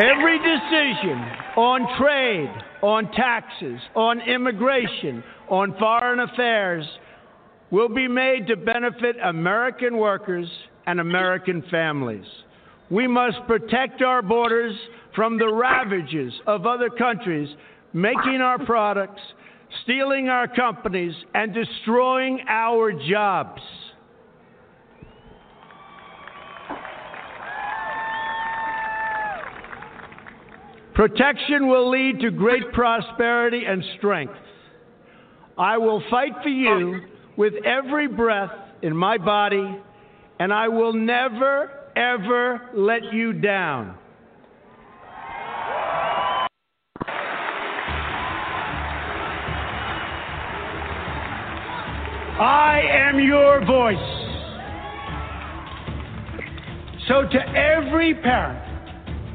Every decision on trade, on taxes, on immigration, on foreign affairs will be made to benefit American workers and American families. We must protect our borders from the ravages of other countries making our products, stealing our companies, and destroying our jobs. Protection will lead to great prosperity and strength. I will fight for you with every breath in my body, and I will never, ever let you down. I am your voice. So, to every parent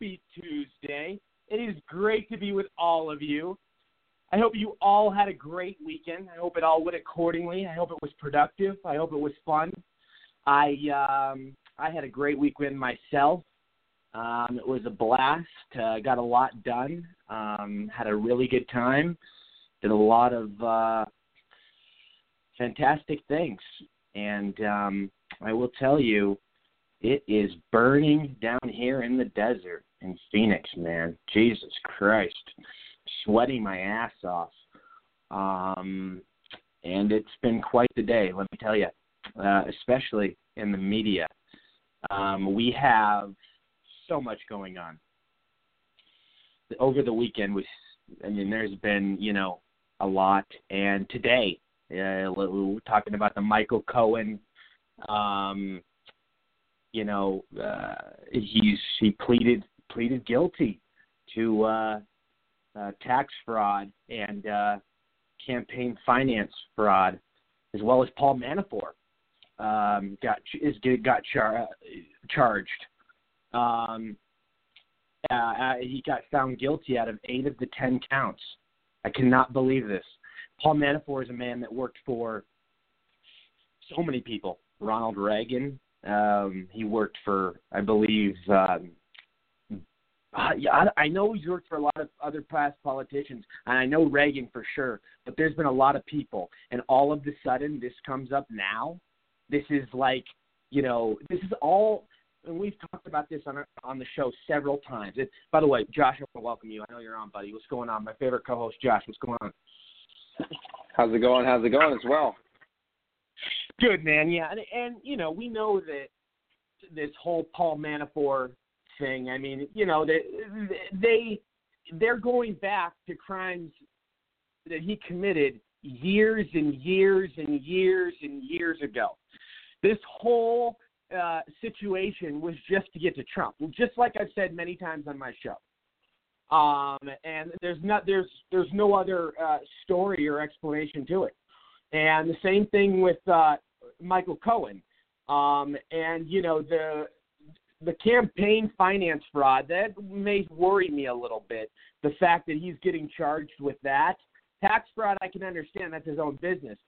Happy Tuesday. It is great to be with all of you. I hope you all had a great weekend. I hope it all went accordingly. I hope it was productive. I hope it was fun. I um, I had a great weekend myself. Um, it was a blast. Uh, got a lot done. Um, had a really good time. Did a lot of uh, fantastic things. And um, I will tell you, it is burning down here in the desert in Phoenix, man. Jesus Christ. Sweating my ass off. Um, and it's been quite the day, let me tell you, uh, especially in the media. Um, we have so much going on. Over the weekend was, I mean, there's been, you know, a lot. And today, uh, we're talking about the Michael Cohen. Um, you know, uh, he's he pleaded pleaded guilty to uh, uh, tax fraud and uh, campaign finance fraud, as well as Paul Manafort um, got is got char- charged. Um, uh, uh, he got found guilty out of eight of the ten counts. I cannot believe this. Paul Manafort is a man that worked for so many people. Ronald Reagan. Um, he worked for, I believe, um, yeah, I, I know he's worked for a lot of other past politicians, and I know Reagan for sure. But there's been a lot of people, and all of a sudden, this comes up now. This is like, you know, this is all. And we've talked about this on on the show several times. It, by the way, Josh, I want to welcome you. I know you're on, buddy. What's going on? My favorite co-host, Josh. What's going on? How's it going? How's it going as well? Good, man. Yeah, and, and you know, we know that this whole Paul Manafort thing. I mean, you know, they they they're going back to crimes that he committed years and years and years and years ago. This whole uh, situation was just to get to Trump, just like I've said many times on my show. Um, and there's not there's there's no other uh, story or explanation to it. And the same thing with uh, Michael Cohen. Um, and you know the the campaign finance fraud that may worry me a little bit. The fact that he's getting charged with that tax fraud, I can understand that's his own business.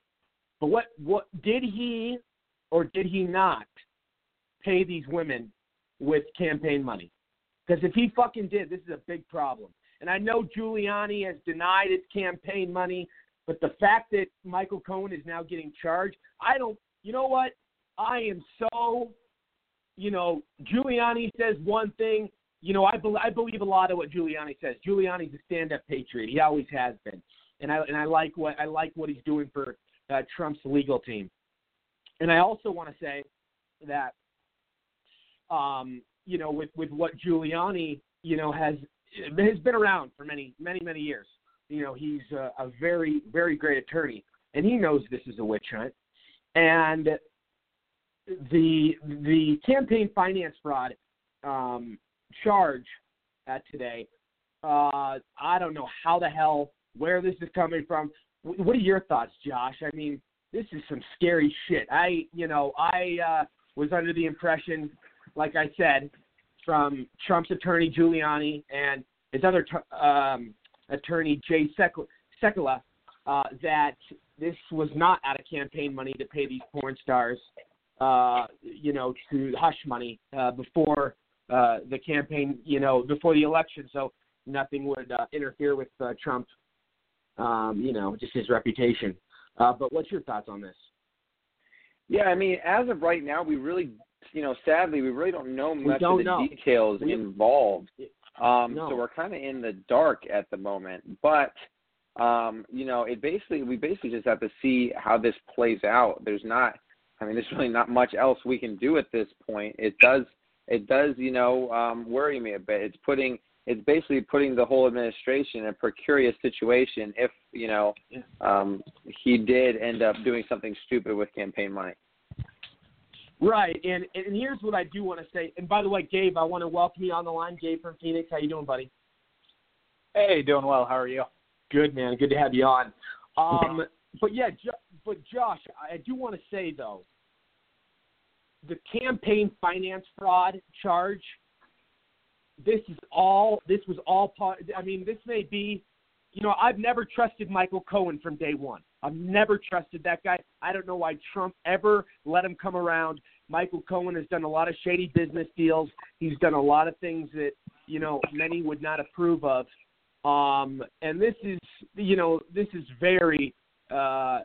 But what what did he or did he not pay these women with campaign money? Because if he fucking did, this is a big problem. And I know Giuliani has denied his campaign money, but the fact that Michael Cohen is now getting charged, I don't. You know what? I am so. You know, Giuliani says one thing. You know, I, be, I believe a lot of what Giuliani says. Giuliani's a stand-up patriot. He always has been, and I and I like what I like what he's doing for uh, Trump's legal team. And I also want to say that um, you know, with with what Giuliani, you know, has has been around for many many many years. You know, he's a, a very very great attorney, and he knows this is a witch hunt. And the the campaign finance fraud um, charge at today, uh, I don't know how the hell where this is coming from. What are your thoughts, Josh? I mean, this is some scary shit. I, you know, I uh, was under the impression like I said, from Trump's attorney Giuliani and his other um, attorney Jay Sekulow uh, that this was not out of campaign money to pay these porn stars, uh, you know, to hush money uh, before uh, the campaign, you know, before the election, so nothing would uh, interfere with uh, Trump, um, you know, just his reputation. Uh, but what's your thoughts on this? Yeah, I mean, as of right now, we really you know, sadly, we really don't know much don't of the know. details we, involved. Um, no. So we're kind of in the dark at the moment. But um, you know, it basically we basically just have to see how this plays out. There's not, I mean, there's really not much else we can do at this point. It does, it does, you know, um, worry me a bit. It's putting, it's basically putting the whole administration in a precarious situation if you know um, he did end up doing something stupid with campaign money. Right, and and here's what I do want to say. And by the way, Gabe, I want to welcome you on the line. Gabe from Phoenix, how you doing, buddy? Hey, doing well. How are you? Good, man. Good to have you on. Um, but yeah, but Josh, I do want to say though, the campaign finance fraud charge. This is all. This was all part. I mean, this may be. You know, I've never trusted Michael Cohen from day one. I've never trusted that guy. I don't know why Trump ever let him come around. Michael Cohen has done a lot of shady business deals. He's done a lot of things that you know many would not approve of. Um, and this is, you know, this is very uh,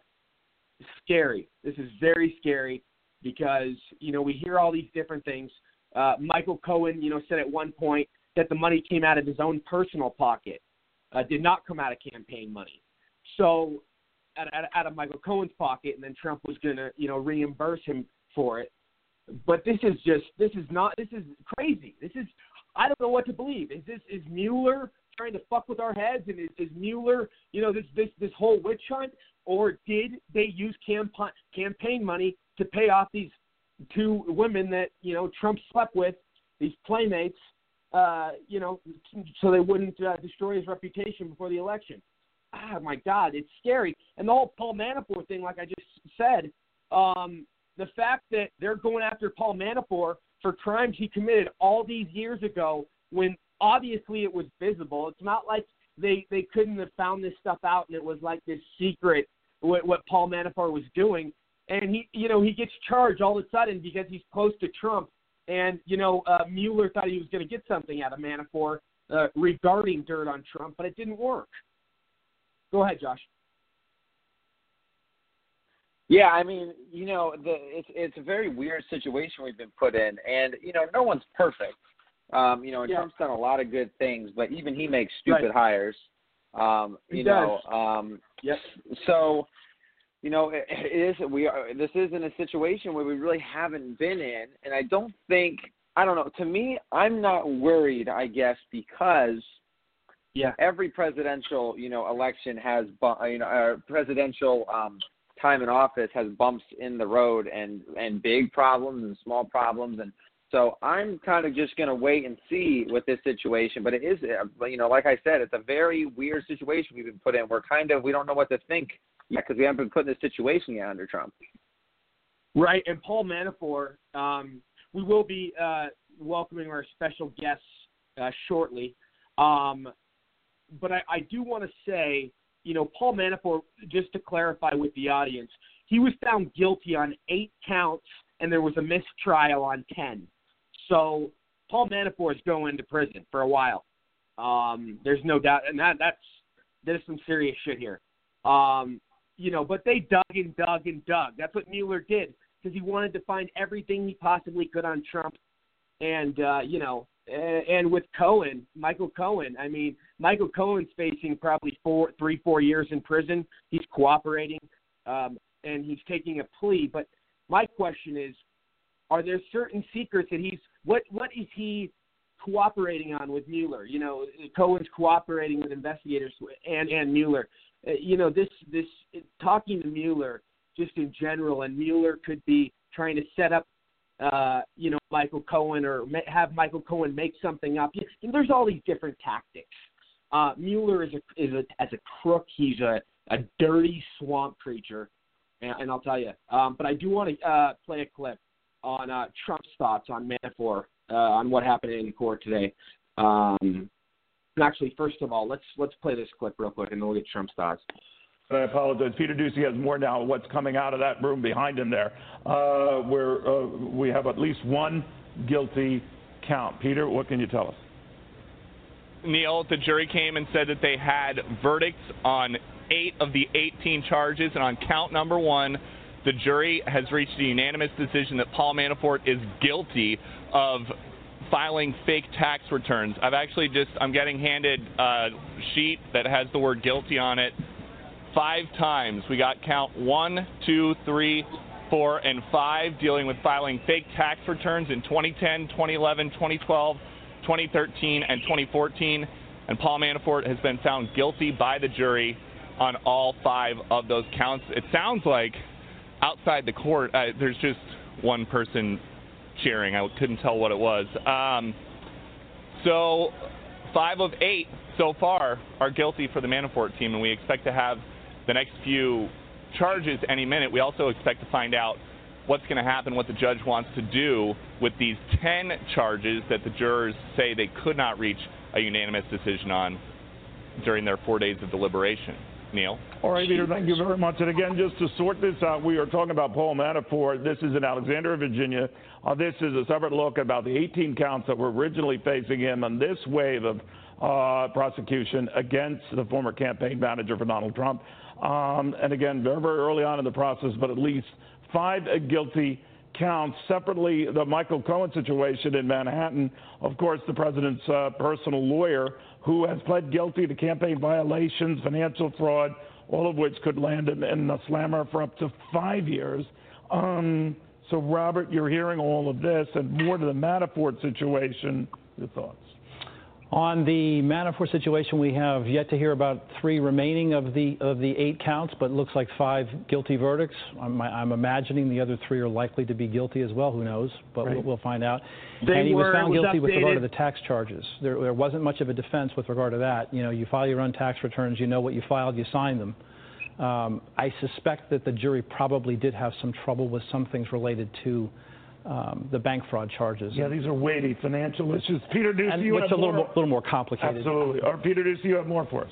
scary. This is very scary because you know we hear all these different things. Uh, Michael Cohen, you know, said at one point that the money came out of his own personal pocket, uh, did not come out of campaign money. So out, out, out of Michael Cohen's pocket, and then Trump was going to, you know, reimburse him for it. But this is just, this is not, this is crazy. This is, I don't know what to believe. Is this, is Mueller trying to fuck with our heads, and is, is Mueller, you know, this, this, this whole witch hunt, or did they use campaign campaign money to pay off these two women that you know Trump slept with, these playmates, uh, you know, so they wouldn't uh, destroy his reputation before the election? ah, my God, it's scary. And the whole Paul Manafort thing, like I just said, um, the fact that they're going after Paul Manafort for crimes he committed all these years ago, when obviously it was visible. It's not like they they couldn't have found this stuff out and it was like this secret what, what Paul Manafort was doing. And he, you know, he gets charged all of a sudden because he's close to Trump. And you know, uh, Mueller thought he was going to get something out of Manafort uh, regarding dirt on Trump, but it didn't work. Go ahead, Josh. Yeah, I mean, you know, the it's it's a very weird situation we've been put in, and you know, no one's perfect. Um, you know, and yeah. Trump's done a lot of good things, but even he makes stupid right. hires. Um, he you does. know, um, yes. So, you know, it, it is we are. This isn't a situation where we really haven't been in, and I don't think I don't know. To me, I'm not worried. I guess because yeah. Every presidential, you know, election has, you know, uh, presidential um, time in office has bumps in the road and and big problems and small problems and so I'm kind of just going to wait and see with this situation. But it is, uh, you know, like I said, it's a very weird situation we've been put in. We're kind of we don't know what to think yet because we haven't been put in this situation yet under Trump. Right, and Paul Manafort. Um, we will be uh, welcoming our special guests uh, shortly. Um, but I, I do want to say, you know, Paul Manafort, just to clarify with the audience, he was found guilty on eight counts and there was a mistrial on 10. So Paul Manafort is going to prison for a while. Um, there's no doubt. And that, that's, there's some serious shit here. Um, you know, but they dug and dug and dug. That's what Mueller did because he wanted to find everything he possibly could on Trump. And, uh, you know, and with Cohen, Michael Cohen, I mean, Michael Cohen's facing probably four, three, four years in prison. He's cooperating, um, and he's taking a plea. But my question is, are there certain secrets that he's what what is he cooperating on with Mueller? You know, Cohen's cooperating with investigators and and Mueller. Uh, you know, this this talking to Mueller just in general, and Mueller could be trying to set up uh, you know, Michael Cohen or have Michael Cohen make something up. There's all these different tactics. Uh, Mueller is a is a as a crook. He's a a dirty swamp creature, and, and I'll tell you. Um, but I do want to uh, play a clip on uh, Trump's thoughts on Manafort uh, on what happened in court today. Um, and actually, first of all, let's let's play this clip real quick, and then we'll get Trump's thoughts. I apologize. Peter Doocy has more now of what's coming out of that room behind him there, uh, where uh, we have at least one guilty count. Peter, what can you tell us? Neil, the jury came and said that they had verdicts on eight of the 18 charges, and on count number one, the jury has reached a unanimous decision that Paul Manafort is guilty of filing fake tax returns. I've actually just I'm getting handed a sheet that has the word guilty on it five times. We got count one, two, three, four, and five dealing with filing fake tax returns in 2010, 2011, 2012, 2013, and 2014. And Paul Manafort has been found guilty by the jury on all five of those counts. It sounds like outside the court, there's just one person cheering. I couldn't tell what it was. Um, so, five of eight so far are guilty for the Manafort team, and we expect to have the next few charges any minute. We also expect to find out what's going to happen, what the judge wants to do with these 10 charges that the jurors say they could not reach a unanimous decision on during their four days of deliberation. Neil? All right, Peter, thank you very much. And again, just to sort this out, we are talking about Paul Manafort. This is in Alexandria, Virginia. Uh, this is a separate look about the 18 counts that were originally facing him on this wave of uh, prosecution against the former campaign manager for Donald Trump. Um, and again, very, very early on in the process, but at least five guilty counts. Separately, the Michael Cohen situation in Manhattan, of course, the president's uh, personal lawyer who has pled guilty to campaign violations, financial fraud, all of which could land him in the slammer for up to five years. Um, so, Robert, you're hearing all of this and more to the Manafort situation. Your thoughts? On the Manafort situation, we have yet to hear about three remaining of the of the eight counts, but looks like five guilty verdicts. I'm, I'm imagining the other three are likely to be guilty as well. Who knows? But right. we'll, we'll, find out. They and he were, was found was guilty updated. with regard to the tax charges. There, there wasn't much of a defense with regard to that. You know, you file your own tax returns. You know what you filed. You sign them. Um, I suspect that the jury probably did have some trouble with some things related to um, the bank fraud charges. Yeah, these are weighty financial issues. Peter Doocy, and you it's have a little more. more, little more complicated. Absolutely. Or Peter Doocy, you have more for us.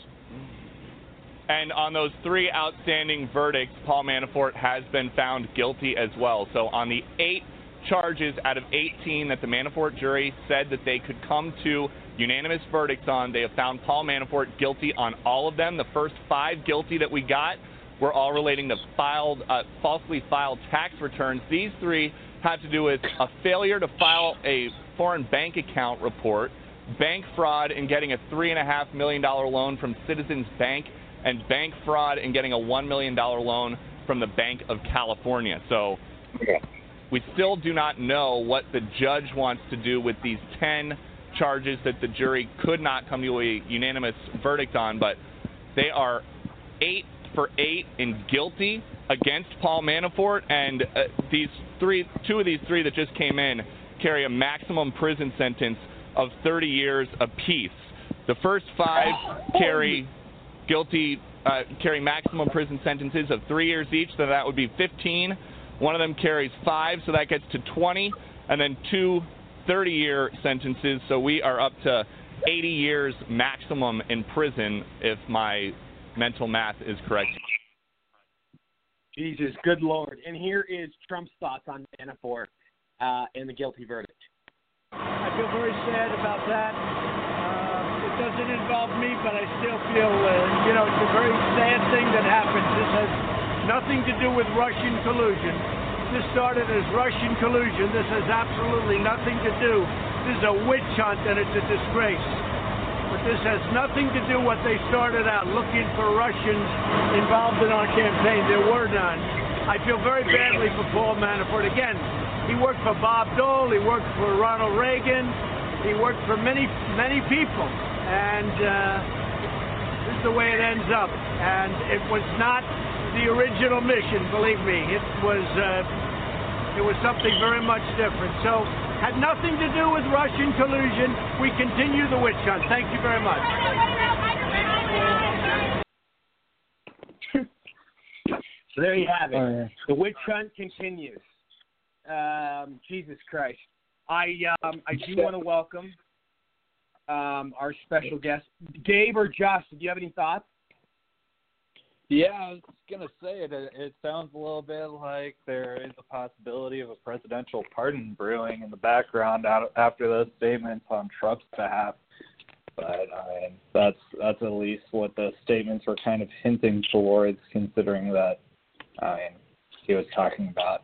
And on those three outstanding verdicts, Paul Manafort has been found guilty as well. So on the eight charges out of 18 that the Manafort jury said that they could come to unanimous verdicts on, they have found Paul Manafort guilty on all of them. The first five guilty that we got were all relating to filed, uh, falsely filed tax returns. These three have to do with a failure to file a foreign bank account report, bank fraud in getting a $3.5 million loan from Citizens Bank, and bank fraud in getting a $1 million loan from the Bank of California. So we still do not know what the judge wants to do with these 10 charges that the jury could not come to a unanimous verdict on, but they are eight for eight in guilty against Paul Manafort, and uh, these three, two of these three that just came in, carry a maximum prison sentence of 30 years apiece. The first five carry guilty, uh, carry maximum prison sentences of three years each, so that would be 15. One of them carries five, so that gets to 20, and then two 30-year sentences, so we are up to 80 years maximum in prison if my mental math is correct. Jesus, good Lord. And here is Trump's thoughts on Manafort uh, and the guilty verdict. I feel very sad about that. Uh, it doesn't involve me, but I still feel, uh, you know, it's a very sad thing that happened. This has nothing to do with Russian collusion. This started as Russian collusion. This has absolutely nothing to do. This is a witch hunt and it's a disgrace. This has nothing to do with what they started out looking for Russians involved in our campaign. There were none. I feel very badly for Paul Manafort. Again, he worked for Bob Dole. He worked for Ronald Reagan. He worked for many, many people. And uh, this is the way it ends up. And it was not the original mission, believe me. It was, uh, it was something very much different. So had nothing to do with Russian collusion. We continue the witch hunt. Thank you very much. So there you have it. The witch hunt continues. Um, Jesus Christ. I um, I do want to welcome um, our special guest, Gabe or Josh. Do you have any thoughts? Yeah, I was gonna say it. It sounds a little bit like there is a possibility of a presidential pardon brewing in the background out after those statements on Trump's behalf. But I mean, that's that's at least what the statements were kind of hinting towards, considering that I mean, he was talking about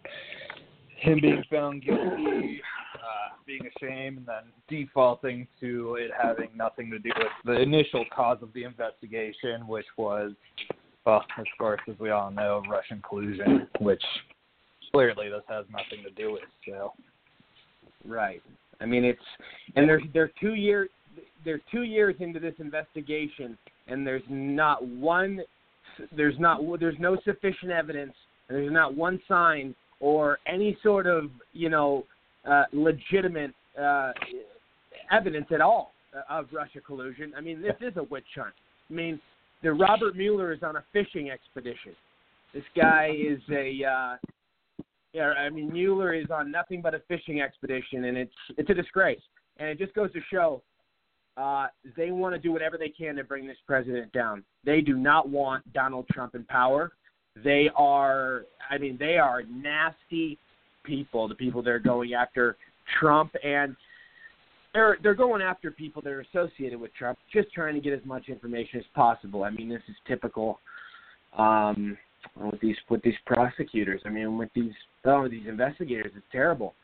him being found guilty, uh, being ashamed, and then defaulting to it having nothing to do with the initial cause of the investigation, which was well, of course, as we all know, Russian collusion, which clearly this has nothing to do with. So, right. I mean, it's and they're they're two years they're two years into this investigation, and there's not one there's not there's no sufficient evidence, and there's not one sign or any sort of you know uh, legitimate uh, evidence at all of Russia collusion. I mean, this is a witch hunt. I mean, the Robert Mueller is on a fishing expedition. This guy is a uh, yeah. I mean, Mueller is on nothing but a fishing expedition, and it's it's a disgrace. And it just goes to show uh, they want to do whatever they can to bring this president down. They do not want Donald Trump in power. They are, I mean, they are nasty people. The people that are going after Trump, and they're they're going after people that are associated with Trump, just trying to get as much information as possible. I mean, this is typical um, with these with these prosecutors. I mean, with these oh, these investigators, it's terrible.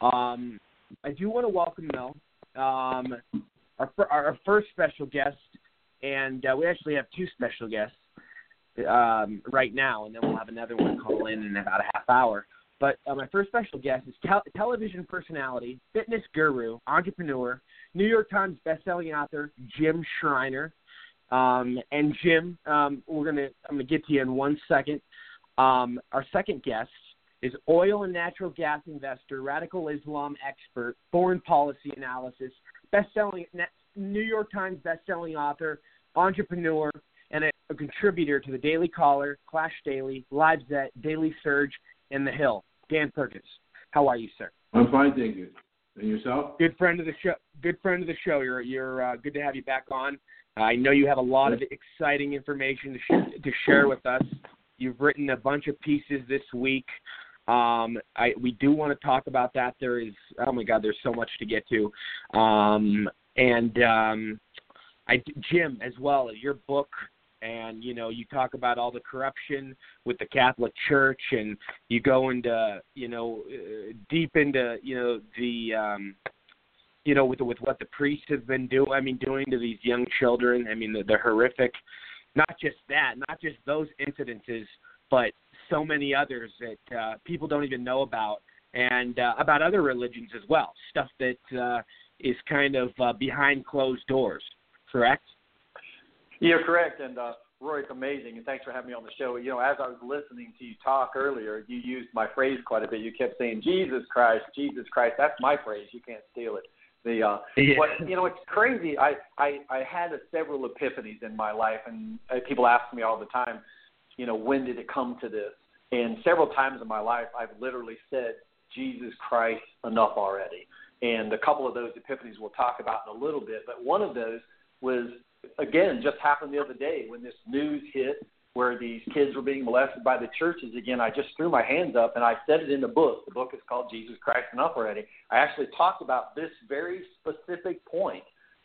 Um, I do want to welcome Mel, um, our our first special guest, and uh, we actually have two special guests um, right now, and then we'll have another one call in in about a half hour. But uh, my first special guest is tel- television personality, fitness guru, entrepreneur, New York Times bestselling author Jim Shriner. Um, and Jim, um, we're gonna I'm gonna get to you in one second. Um, our second guest is oil and natural gas investor, radical Islam expert, foreign policy analysis, best-selling New York Times best-selling author, entrepreneur, and a, a contributor to the Daily Caller, Clash Daily, Lifezette, Daily Surge, and The Hill. Dan Perkins, how are you, sir? I'm fine, thank you. And yourself? Good friend of the show. Good friend of the show. You're you're uh, good to have you back on. I know you have a lot of exciting information to sh- to share with us. You've written a bunch of pieces this week. Um, I we do want to talk about that. There is oh my God, there's so much to get to. Um, and um, I Jim as well. Your book and you know you talk about all the corruption with the Catholic Church, and you go into you know uh, deep into you know the um, you know with with what the priests have been doing. I mean, doing to these young children. I mean, the, the horrific. Not just that, not just those incidences, but so many others that uh, people don't even know about, and uh, about other religions as well. Stuff that uh, is kind of uh, behind closed doors. Correct? You're correct, and uh, Roy, it's amazing, and thanks for having me on the show. You know, as I was listening to you talk earlier, you used my phrase quite a bit. You kept saying Jesus Christ, Jesus Christ. That's my phrase. You can't steal it. The uh, yeah. what you know, it's crazy. I I I had a, several epiphanies in my life, and uh, people ask me all the time, you know, when did it come to this? And several times in my life, I've literally said, Jesus Christ, enough already. And a couple of those epiphanies we'll talk about in a little bit, but one of those was again just happened the other day when this news hit where these kids were being molested by the churches again. I just threw my hands up and i said it in the book. The book is called jesus christ enough already i actually talked about this very specific point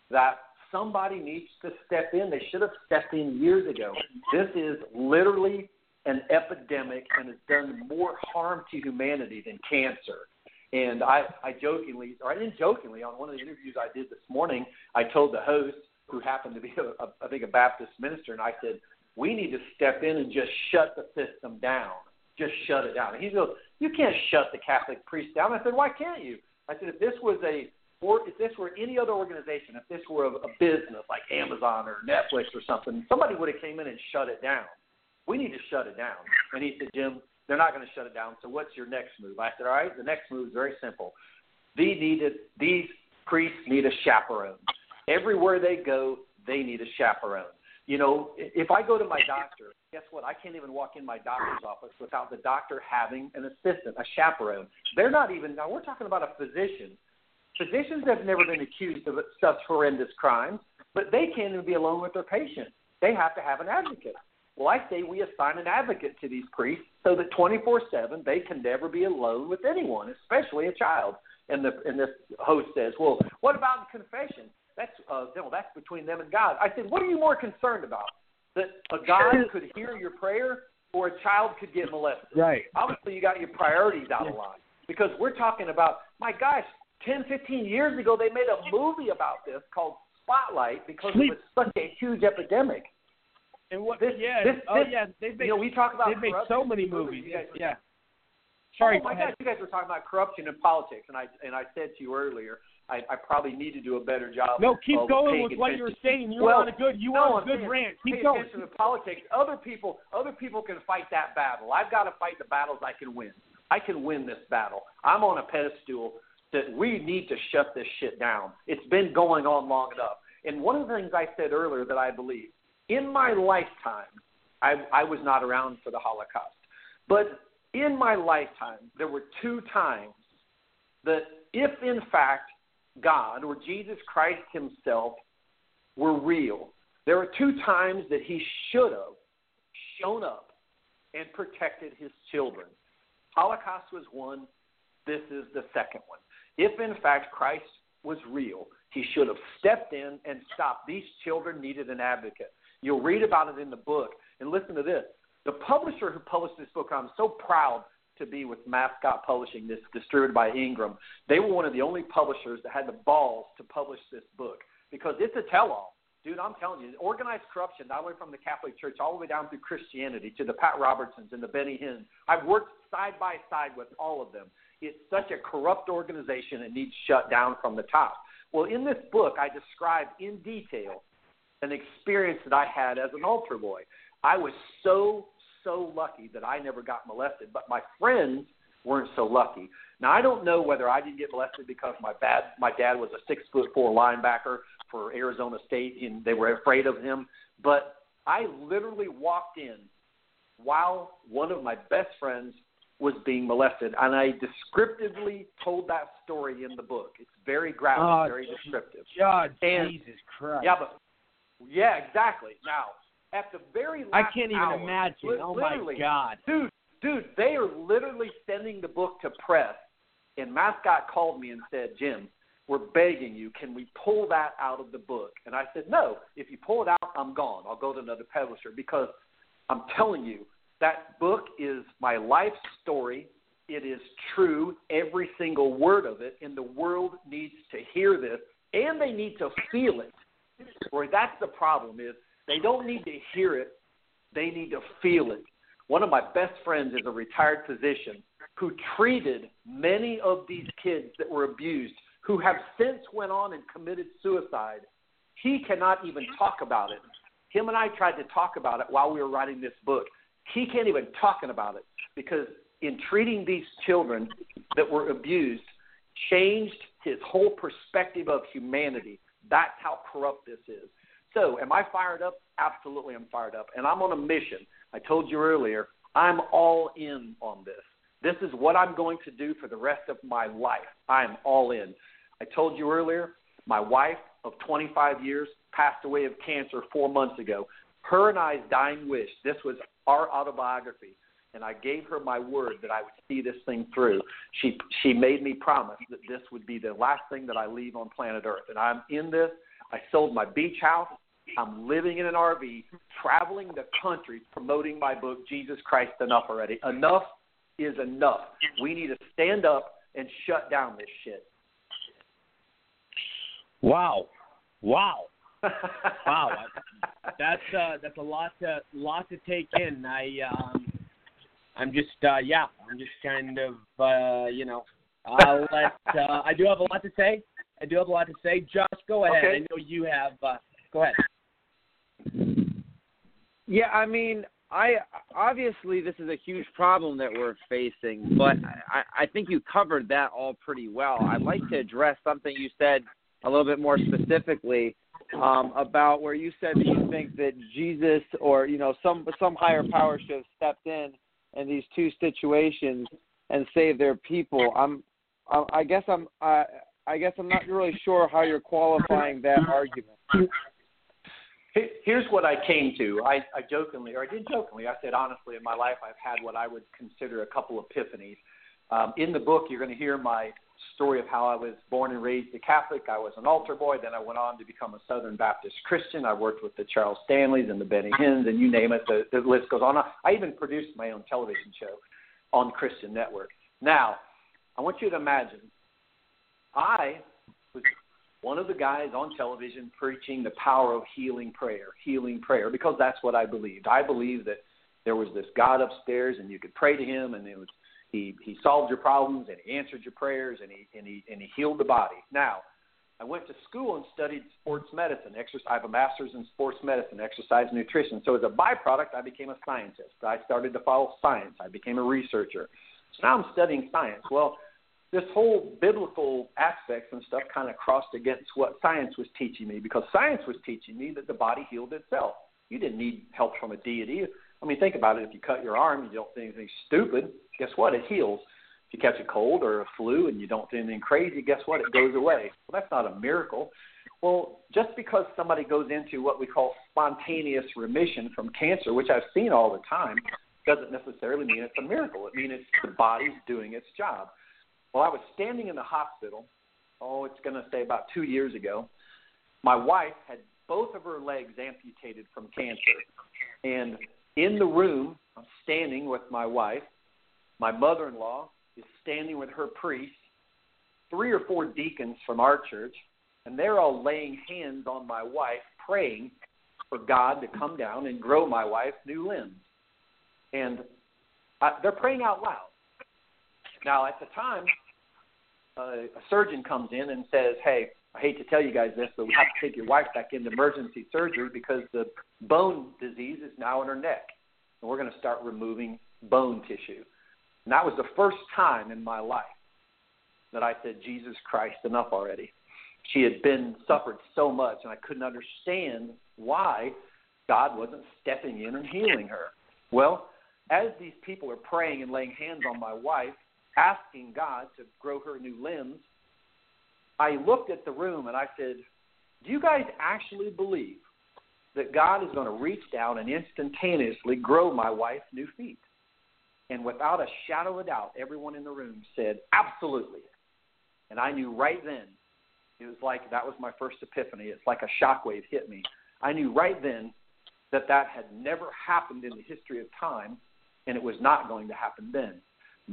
that somebody needs to step in. They should have stepped in years ago. This is literally an epidemic and has done more harm to humanity than cancer. And I, I jokingly, or I didn't jokingly, on one of the interviews I did this morning, I told the host, who happened to be, a, a, I think, a Baptist minister, and I said, we need to step in and just shut the system down. Just shut it down. And he goes, you can't shut the Catholic priest down. I said, why can't you? I said, if this was a or if this were any other organization, if this were a, a business like Amazon or Netflix or something, somebody would have came in and shut it down. We need to shut it down. And he said, Jim, they're not going to shut it down. So what's your next move? I said, all right, the next move is very simple. They needed, these priests need a chaperone. Everywhere they go, they need a chaperone. You know, if I go to my doctor, guess what? I can't even walk in my doctor's office without the doctor having an assistant, a chaperone. They're not even, now we're talking about a physician. Physicians have never been accused of such horrendous crimes, but they can't even be alone with their patient. They have to have an advocate. Well, I say we assign an advocate to these priests so that 24 7 they can never be alone with anyone, especially a child. And the and this host says, Well, what about confession? That's uh, you know, that's between them and God. I said, what are you more concerned about? That a God could hear your prayer, or a child could get molested? Right. Obviously, you got your priorities out of line because we're talking about. My gosh, 10, 15 years ago, they made a movie about this called Spotlight because Sleep. it was such a huge epidemic. And what? This, yeah. This, oh yeah. They've made. You know, we talk about they've made so many movies. movies. Yeah. Sorry. Oh my gosh, you guys were talking about corruption in politics, and I and I said to you earlier, I, I probably need to do a better job. No, keep going with paying what you're saying. You well, on a good. You no, on a good saying, rant. Keep pay going. attention to politics. Other people, other people can fight that battle. I've got to fight the battles I can win. I can win this battle. I'm on a pedestal that we need to shut this shit down. It's been going on long enough. And one of the things I said earlier that I believe in my lifetime, I, I was not around for the Holocaust. But in my lifetime, there were two times that if in fact God or Jesus Christ himself were real, there were two times that he should have shown up and protected his children. Holocaust was one, this is the second one. If in fact Christ was real, he should have stepped in and stopped. These children needed an advocate. You'll read about it in the book. And listen to this the publisher who published this book, I'm so proud to be with Mascot Publishing, this distributed by Ingram. They were one of the only publishers that had the balls to publish this book because it's a tell all. Dude, I'm telling you, organized corruption, not only from the Catholic Church all the way down through Christianity to the Pat Robertsons and the Benny Hinns. I've worked side by side with all of them. It's such a corrupt organization it needs shut down from the top. Well, in this book, I describe in detail an experience that I had as an altar boy. I was so, so lucky that I never got molested, but my friends weren't so lucky. Now I don't know whether I didn't get molested because my dad my dad was a six foot four linebacker for Arizona State and they were afraid of him. But I literally walked in while one of my best friends was being molested, and I descriptively told that story in the book. It's very graphic, oh, very descriptive. God, and, Jesus Christ! Yeah, but yeah, exactly. Now, at the very last I can't even hour, imagine. Li- oh my God, dude, dude, they are literally sending the book to press, and Mascot called me and said, Jim, we're begging you, can we pull that out of the book? And I said, no. If you pull it out, I'm gone. I'll go to another publisher because I'm telling you, that book is my life story. It is true, every single word of it, and the world needs to hear this, and they need to feel it. Or that's the problem is they don't need to hear it, they need to feel it. One of my best friends is a retired physician who treated many of these kids that were abused, who have since went on and committed suicide. He cannot even talk about it. Him and I tried to talk about it while we were writing this book. He can't even talking about it because in treating these children that were abused changed his whole perspective of humanity. That's how corrupt this is. So, am I fired up? Absolutely, I'm fired up. And I'm on a mission. I told you earlier, I'm all in on this. This is what I'm going to do for the rest of my life. I'm all in. I told you earlier, my wife of 25 years passed away of cancer four months ago. Her and I's dying wish, this was our autobiography, and I gave her my word that I would see this thing through. She she made me promise that this would be the last thing that I leave on planet Earth, and I'm in this. I sold my beach house. I'm living in an RV, traveling the country, promoting my book, Jesus Christ Enough Already. Enough is enough. We need to stand up and shut down this shit. Wow, wow, wow! That's uh, that's a lot to lot to take in. I um, I'm just uh, yeah, I'm just kind of uh, you know, I'll let uh, I do have a lot to say. I do have a lot to say. Josh, go ahead. Okay. I know you have. Uh, go ahead. Yeah, I mean, I obviously this is a huge problem that we're facing, but I, I think you covered that all pretty well. I'd like to address something you said a little bit more specifically um, about where you said that you think that Jesus or you know some some higher power should have stepped in in these two situations and saved their people. I'm I, I guess I'm I, I guess I'm not really sure how you're qualifying that argument. Here- Here's what I came to. I, I jokingly, or I did jokingly, I said honestly, in my life, I've had what I would consider a couple epiphanies. Um, in the book, you're going to hear my story of how I was born and raised a Catholic. I was an altar boy. Then I went on to become a Southern Baptist Christian. I worked with the Charles Stanleys and the Benny Hinns, and you name it. The, the list goes on. I even produced my own television show on Christian Network. Now, I want you to imagine I was one of the guys on television preaching the power of healing prayer, healing prayer, because that's what I believed. I believed that there was this God upstairs, and you could pray to Him, and it was He He solved your problems, and He answered your prayers, and He and He and He healed the body. Now, I went to school and studied sports medicine. Exercise, I have a master's in sports medicine, exercise nutrition. So as a byproduct, I became a scientist. I started to follow science. I became a researcher. So now I'm studying science. Well, this whole biblical aspects and stuff kind of crossed against what science was teaching me because science was teaching me that the body healed itself. You didn't need help from a deity. I mean, think about it. If you cut your arm, you don't do anything stupid. Guess what? It heals. If you catch a cold or a flu and you don't do anything crazy, guess what? It goes away. Well, that's not a miracle. Well, just because somebody goes into what we call spontaneous remission from cancer, which I've seen all the time, doesn't necessarily mean it's a miracle. It means it's the body's doing its job. Well, I was standing in the hospital, oh, it's going to say about two years ago. My wife had both of her legs amputated from cancer. And in the room, I'm standing with my wife. My mother in law is standing with her priest, three or four deacons from our church, and they're all laying hands on my wife, praying for God to come down and grow my wife new limbs. And I, they're praying out loud. Now, at the time, uh, a surgeon comes in and says, Hey, I hate to tell you guys this, but we have to take your wife back into emergency surgery because the bone disease is now in her neck. And we're going to start removing bone tissue. And that was the first time in my life that I said, Jesus Christ, enough already. She had been suffered so much, and I couldn't understand why God wasn't stepping in and healing her. Well, as these people are praying and laying hands on my wife, asking God to grow her new limbs, I looked at the room and I said, Do you guys actually believe that God is going to reach down and instantaneously grow my wife's new feet? And without a shadow of doubt, everyone in the room said, Absolutely. And I knew right then, it was like that was my first epiphany. It's like a shockwave hit me. I knew right then that that had never happened in the history of time, and it was not going to happen then.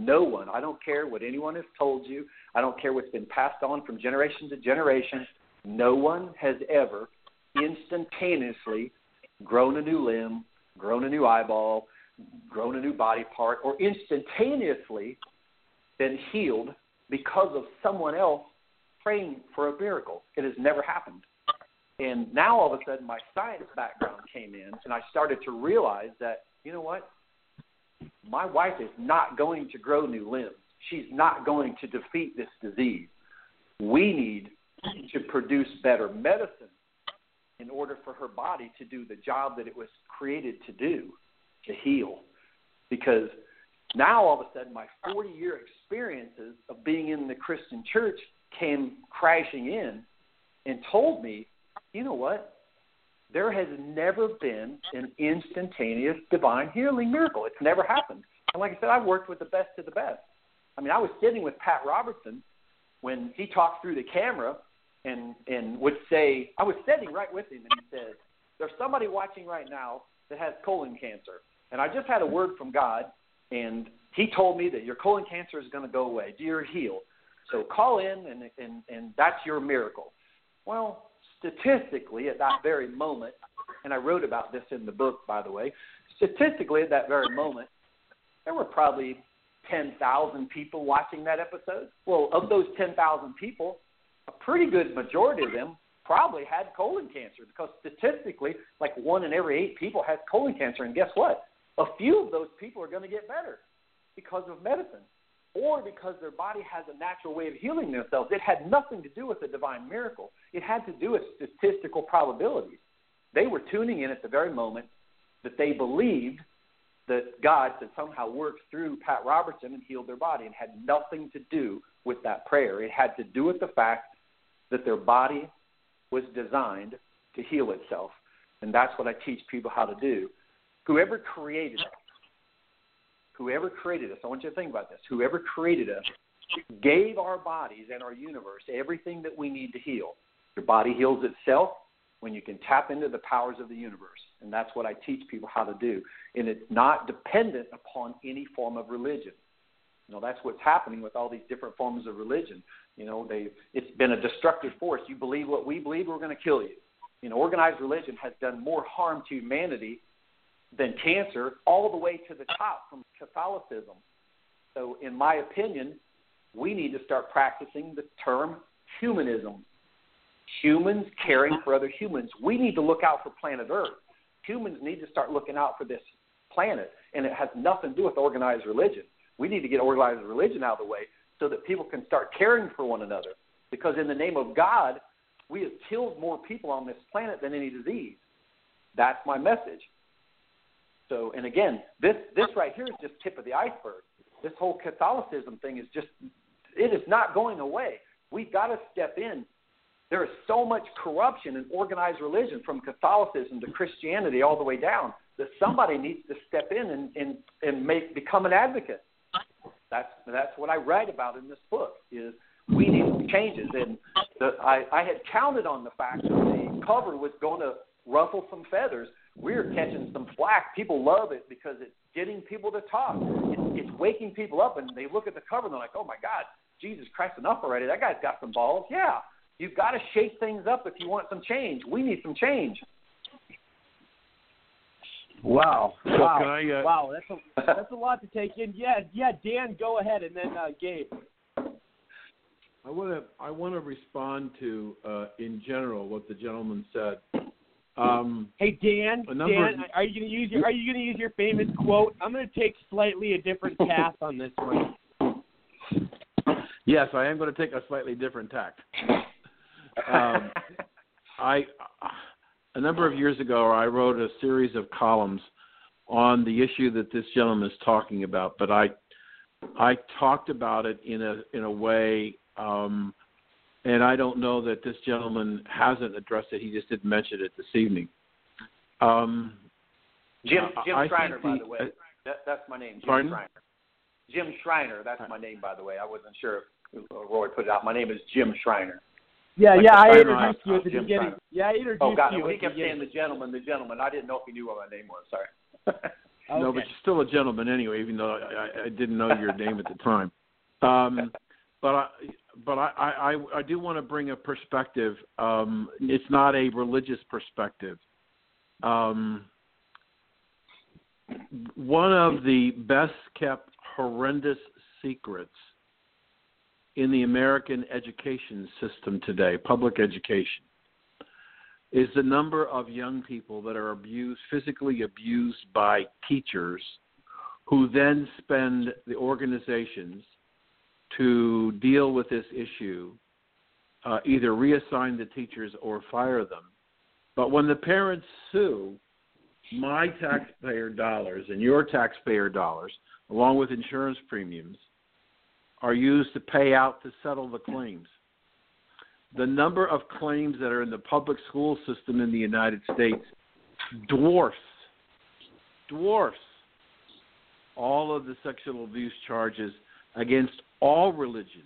No one, I don't care what anyone has told you, I don't care what's been passed on from generation to generation, no one has ever instantaneously grown a new limb, grown a new eyeball, grown a new body part, or instantaneously been healed because of someone else praying for a miracle. It has never happened. And now all of a sudden my science background came in and I started to realize that, you know what? My wife is not going to grow new limbs. She's not going to defeat this disease. We need to produce better medicine in order for her body to do the job that it was created to do, to heal. Because now all of a sudden my 40 year experiences of being in the Christian church came crashing in and told me, you know what? There has never been an instantaneous divine healing miracle. It's never happened. And like I said, I've worked with the best of the best. I mean, I was sitting with Pat Robertson when he talked through the camera and and would say, I was sitting right with him, and he said, "There's somebody watching right now that has colon cancer, and I just had a word from God, and He told me that your colon cancer is going to go away. You're healed. So call in, and and and that's your miracle." Well, statistically, at that very moment, and I wrote about this in the book, by the way, statistically, at that very moment, there were probably 10,000 people watching that episode. Well, of those 10,000 people, a pretty good majority of them probably had colon cancer because statistically, like one in every eight people has colon cancer. And guess what? A few of those people are going to get better because of medicine or because their body has a natural way of healing themselves. It had nothing to do with a divine miracle, it had to do with statistical probabilities. They were tuning in at the very moment that they believed that God had somehow worked through Pat Robertson and healed their body and had nothing to do with that prayer. It had to do with the fact that their body was designed to heal itself. And that's what I teach people how to do. Whoever created whoever created us, I want you to think about this. Whoever created us gave our bodies and our universe everything that we need to heal. Your body heals itself when you can tap into the powers of the universe. And that's what I teach people how to do. And it's not dependent upon any form of religion. You know, that's what's happening with all these different forms of religion. You know, they it's been a destructive force. You believe what we believe, we're going to kill you. You know, organized religion has done more harm to humanity than cancer, all the way to the top from Catholicism. So, in my opinion, we need to start practicing the term humanism. Humans caring for other humans. We need to look out for planet Earth humans need to start looking out for this planet, and it has nothing to do with organized religion. We need to get organized religion out of the way so that people can start caring for one another. Because in the name of God, we have killed more people on this planet than any disease. That's my message. So, and again, this this right here is just tip of the iceberg. This whole Catholicism thing is just it is not going away. We've got to step in. There is so much corruption in organized religion, from Catholicism to Christianity, all the way down, that somebody needs to step in and and, and make become an advocate. That's that's what I write about in this book. Is we need changes, and the, I I had counted on the fact that the cover was going to ruffle some feathers. We're catching some flack. People love it because it's getting people to talk. It's, it's waking people up, and they look at the cover and they're like, "Oh my God, Jesus Christ, enough already! That guy's got some balls." Yeah, you've got to shake things up if you want some change. We need some change. Wow! So wow! can I, uh, wow! That's a that's a lot to take in. Yeah, yeah. Dan, go ahead, and then uh, Gabe. I want to I want to respond to uh, in general what the gentleman said. Um, Hey Dan, Dan, of- are you gonna use your Are you gonna use your famous quote? I'm gonna take slightly a different path on this one. yes, I am going to take a slightly different tack. Um, I a number of years ago I wrote a series of columns on the issue that this gentleman is talking about, but I I talked about it in a in a way um, and I don't know that this gentleman hasn't addressed it. He just didn't mention it this evening. Um, Jim Jim I think Shriner, by the- the way. That, that's my name, Jim Pardon? Shriner. Jim Shriner, that's my name, by the way. I wasn't sure if Roy put it out. My name is Jim Shriner. Yeah, Like yeah. I introduced you at the Jim beginning. Shriner. Yeah, I introduced Oh, God, you. he at the kept saying the gentleman, the gentleman. I didn't know if he knew what my name was. Sorry. No, but you're still a gentleman anyway, even though I, I didn't know your name at the time. Um, but I, but I, I, I- do want to bring a perspective. Um, it's not a religious perspective. Um, one of the best kept horrendous secrets in the American education system today, public education, is the number of young people that are abused, physically abused by teachers, who then spend the organizations to deal with this issue, uh, either reassign the teachers or fire them. But when the parents sue, my taxpayer dollars and your taxpayer dollars, along with insurance premiums, are used to pay out to settle the claims. The number of claims that are in the public school system in the United States dwarfs dwarfs all of the sexual abuse charges against all religions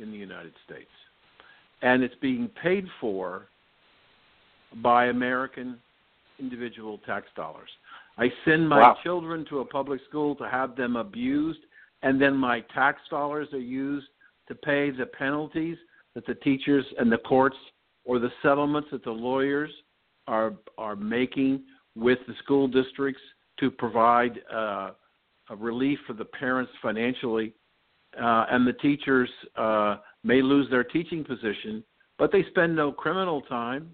in the United States. And it's being paid for by American individual tax dollars. I send my Wow. children to a public school to have them abused, and then my tax dollars are used to pay the penalties that the teachers and the courts or the settlements that the lawyers are are making with the school districts to provide uh, a relief for the parents financially, uh, and the teachers uh, may lose their teaching position, but they spend no criminal time.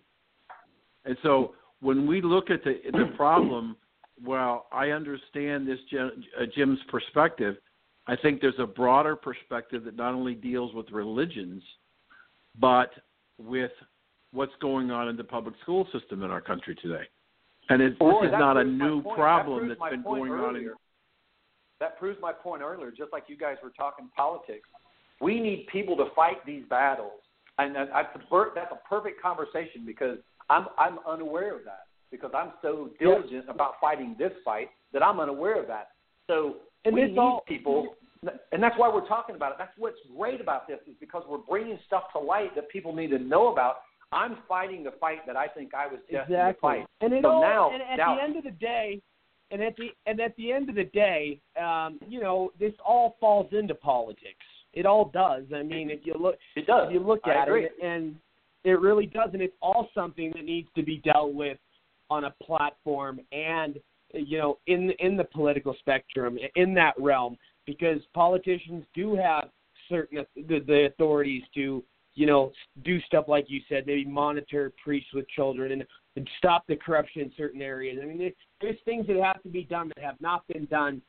And so when we look at the the problem, well, I understand this Jim, uh, Jim's perspective. I think there's a broader perspective that not only deals with religions, but with what's going on in the public school system in our country today. And it, this is not a new problem that that's been going on in earlier. That proves my point earlier. Just like you guys were talking politics, we need people to fight these battles, and that's a that's a perfect conversation because I'm I'm unaware of that because I'm so diligent about fighting this fight that I'm unaware of that. So And we need all- people, and that's why we're talking about it. That's what's great about this is because we're bringing stuff to light that people need to know about. I'm fighting the fight that I think I was destined to Exactly. fight. And it so all now, and at now, the end of the day, and at the and at the end of the day, um, you know, this all falls into politics. It all does. I mean, if you look, it does. if you look I at agree. it, and it really does, and it's all something that needs to be dealt with on a platform and you know in in the political spectrum in that realm because politicians do have certain the, the authorities to you know do stuff like you said maybe monitor priests with children and, and stop the corruption in certain areas. I mean there, there's things that have to be done that have not been done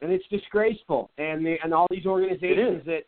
and it's disgraceful. And they, and all these organizations that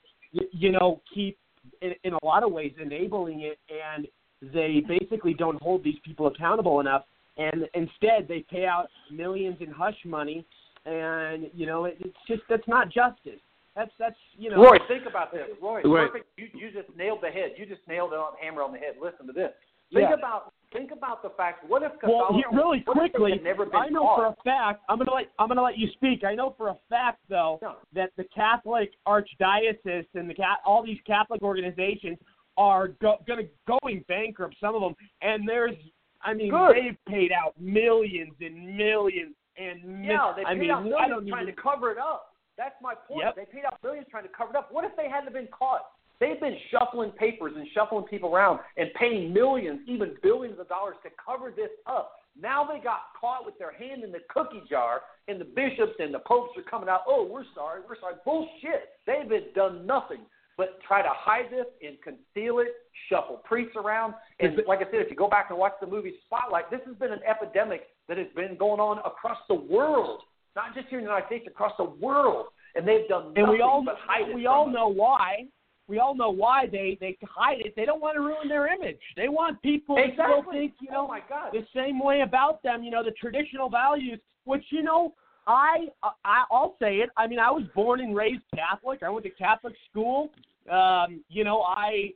you know keep in, in a lot of ways enabling it and they basically don't hold these people accountable enough and instead they pay out millions in hush money, and you know it, it's just that's not justice. That's that's you know. Roy, think about this. Roy, Wait. perfect. You you just nailed the head. You just nailed it on hammer on the head. Listen to this. Think Yeah. about think about the fact. What if Well, Catholicism? here, really what if they quickly, never been I know taught? for a fact. I'm gonna let I'm gonna let you speak. I know for a fact though that the Catholic Archdiocese and the Ca- all these Catholic organizations are go, gonna going bankrupt. Some of them, and there's I mean Good. they've paid out millions and millions and Yeah, they I paid mean out I millions don't trying even, to cover it up. That's my point. Yep. They paid out millions trying to cover it up. What if they hadn't been caught? They've been shuffling papers and shuffling people around and paying millions, even billions of dollars to cover this up. Now they got caught with their hand in the cookie jar, and the bishops and the popes are coming out. Oh, we're sorry, we're sorry. Bullshit. They've been done nothing but try to hide this and conceal it, shuffle priests around. And like I said, if you go back and watch the movie Spotlight, this has been an epidemic that has been going on across the world, not just here in the United States, across the world. And they've done nothing and we all but hide it. we all us. know why. We all know why they they hide it. They don't want to ruin their image. They want people to still think you know Oh my God. the same way about them. You know the traditional values, which you know I I I'll say it. I mean I was born and raised Catholic. I went to Catholic school. Um, you know I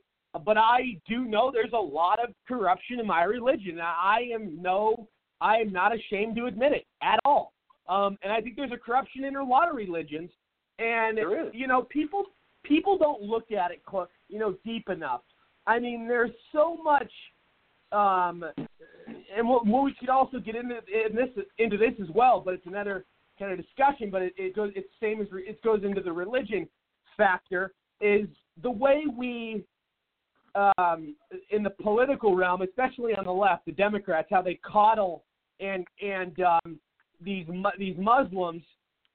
but I do know there's a lot of corruption in my religion. I am no I am not ashamed to admit it at all. Um, and I think there's a corruption in a lot of religions. And you know, people people don't look at it, you know, deep enough. I mean, there's so much, um, and what, what we could also get into in this into this as well, but it's another kind of discussion. But it, it goes it's same as re- it goes into the religion factor is the way we um, in the political realm, especially on the left, the Democrats, how they coddle and and um, these mu- these Muslims,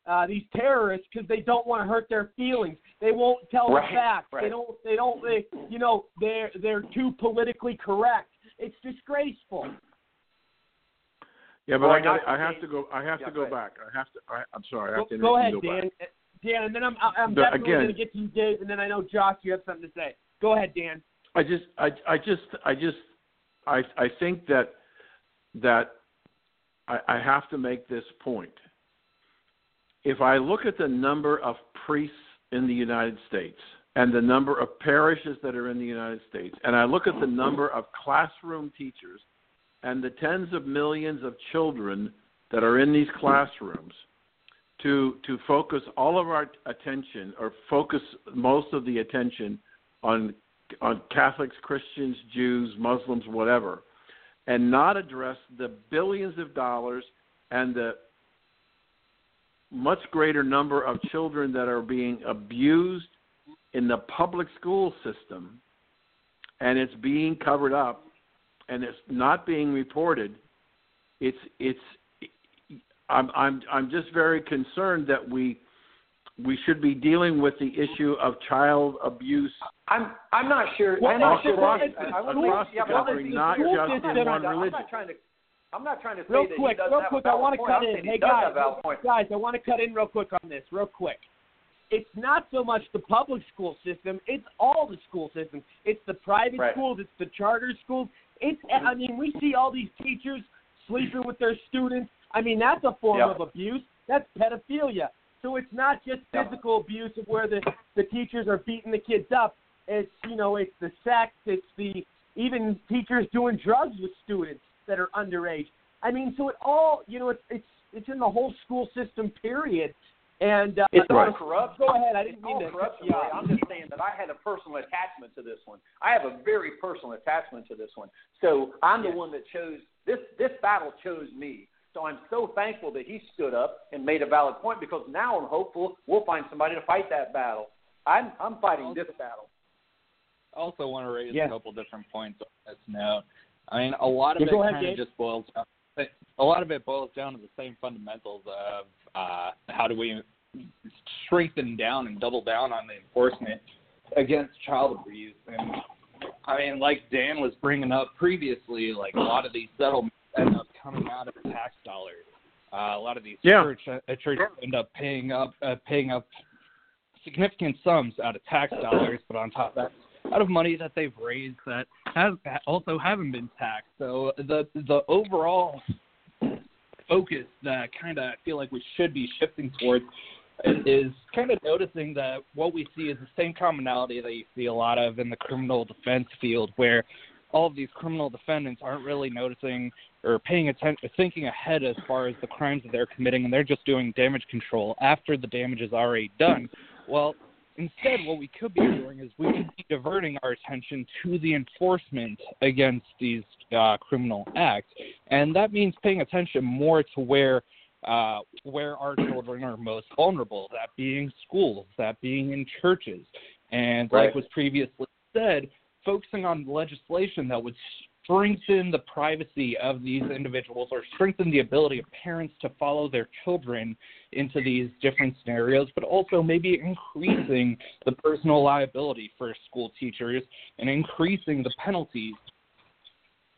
uh, these terrorists, because they don't want to hurt their feelings. They won't tell Right, the facts. They don't. They don't. They you know they're they're too politically correct. It's disgraceful. Yeah, but Well, I got. I have to go. I have Yeah, to go go back. I have to. I, I'm sorry. I Go, have to go ahead, interrupt you, go Dan. back. Dan, and then I'm I'm The- definitely again- going to get to you, Dave, and then I know Josh, you have something to say. Go ahead, Dan. I just, I, I just, I just, I, I think that that I, I have to make this point. If I look at the number of priests in the United States and the number of parishes that are in the United States, and I look at the number of classroom teachers and the tens of millions of children that are in these classrooms, to to focus all of our attention or focus most of the attention on on Catholics, Christians, Jews, Muslims, whatever, and not address the billions of dollars and the much greater number of children that are being abused in the public school system and it's being covered up and it's not being reported it's it's I'm I'm I'm just very concerned that we we should be dealing with the issue of child abuse I'm I'm not sure. Well, I'm not sure. across- that- I would across yeah, the but country, I'm not just in system- one I'm not trying to. I'm not trying to say Real that quick, he doesn't real have quick, a I valid want to point. cut in. Hey guys, have a valid point. guys, I want to cut in real quick on this, real quick. It's not so much the public school system; it's all the school systems. It's the private Right. schools, it's the charter schools. It's I mean, we see all these teachers sleeping with their students. I mean, that's a form Yep. of abuse. That's pedophilia. So it's not just physical abuse of where the the teachers are beating the kids up. It's you know, it's the sex. It's the even teachers doing drugs with students that are underage. I mean, so it all you know, it's it's it's in the whole school system. Period. And uh, It's so- all corrupt. Go ahead. I didn't mean all to. corruption. yeah. I'm just saying that I had a personal attachment to this one. I have a very personal attachment to this one. So I'm the one that chose this. This battle chose me. So I'm so thankful that he stood up and made a valid point because now I'm hopeful we'll find somebody to fight that battle. I'm I'm fighting this battle. I also want to raise Yeah. a couple different points on this note. I mean, a lot of Yeah, it ahead, kind of just boils down. A lot of it boils down to the same fundamentals of uh, how do we strengthen down and double down on the enforcement against child abuse. And I mean, like Dan was bringing up previously, like a lot of these settlements end up coming out of tax dollars. Uh, a lot of these Yeah. church uh, churches end up paying up uh, paying up significant sums out of tax dollars, but on top of that, out of money that they've raised that have also haven't been taxed. So the the overall focus that kind of I feel like we should be shifting towards is kind of noticing that what we see is the same commonality that you see a lot of in the criminal defense field, where all of these criminal defendants aren't really noticing or paying attention, thinking ahead as far as the crimes that they're committing, and they're just doing damage control after the damage is already done. Well, instead, what we could be doing is we could be diverting our attention to the enforcement against these uh, criminal acts, and that means paying attention more to where uh, where our children are most vulnerable. That being schools, that being in churches, and Right. like was previously said, focusing on legislation that would strengthen the privacy of these individuals or strengthen the ability of parents to follow their children into these different scenarios, but also maybe increasing the personal liability for school teachers and increasing the penalties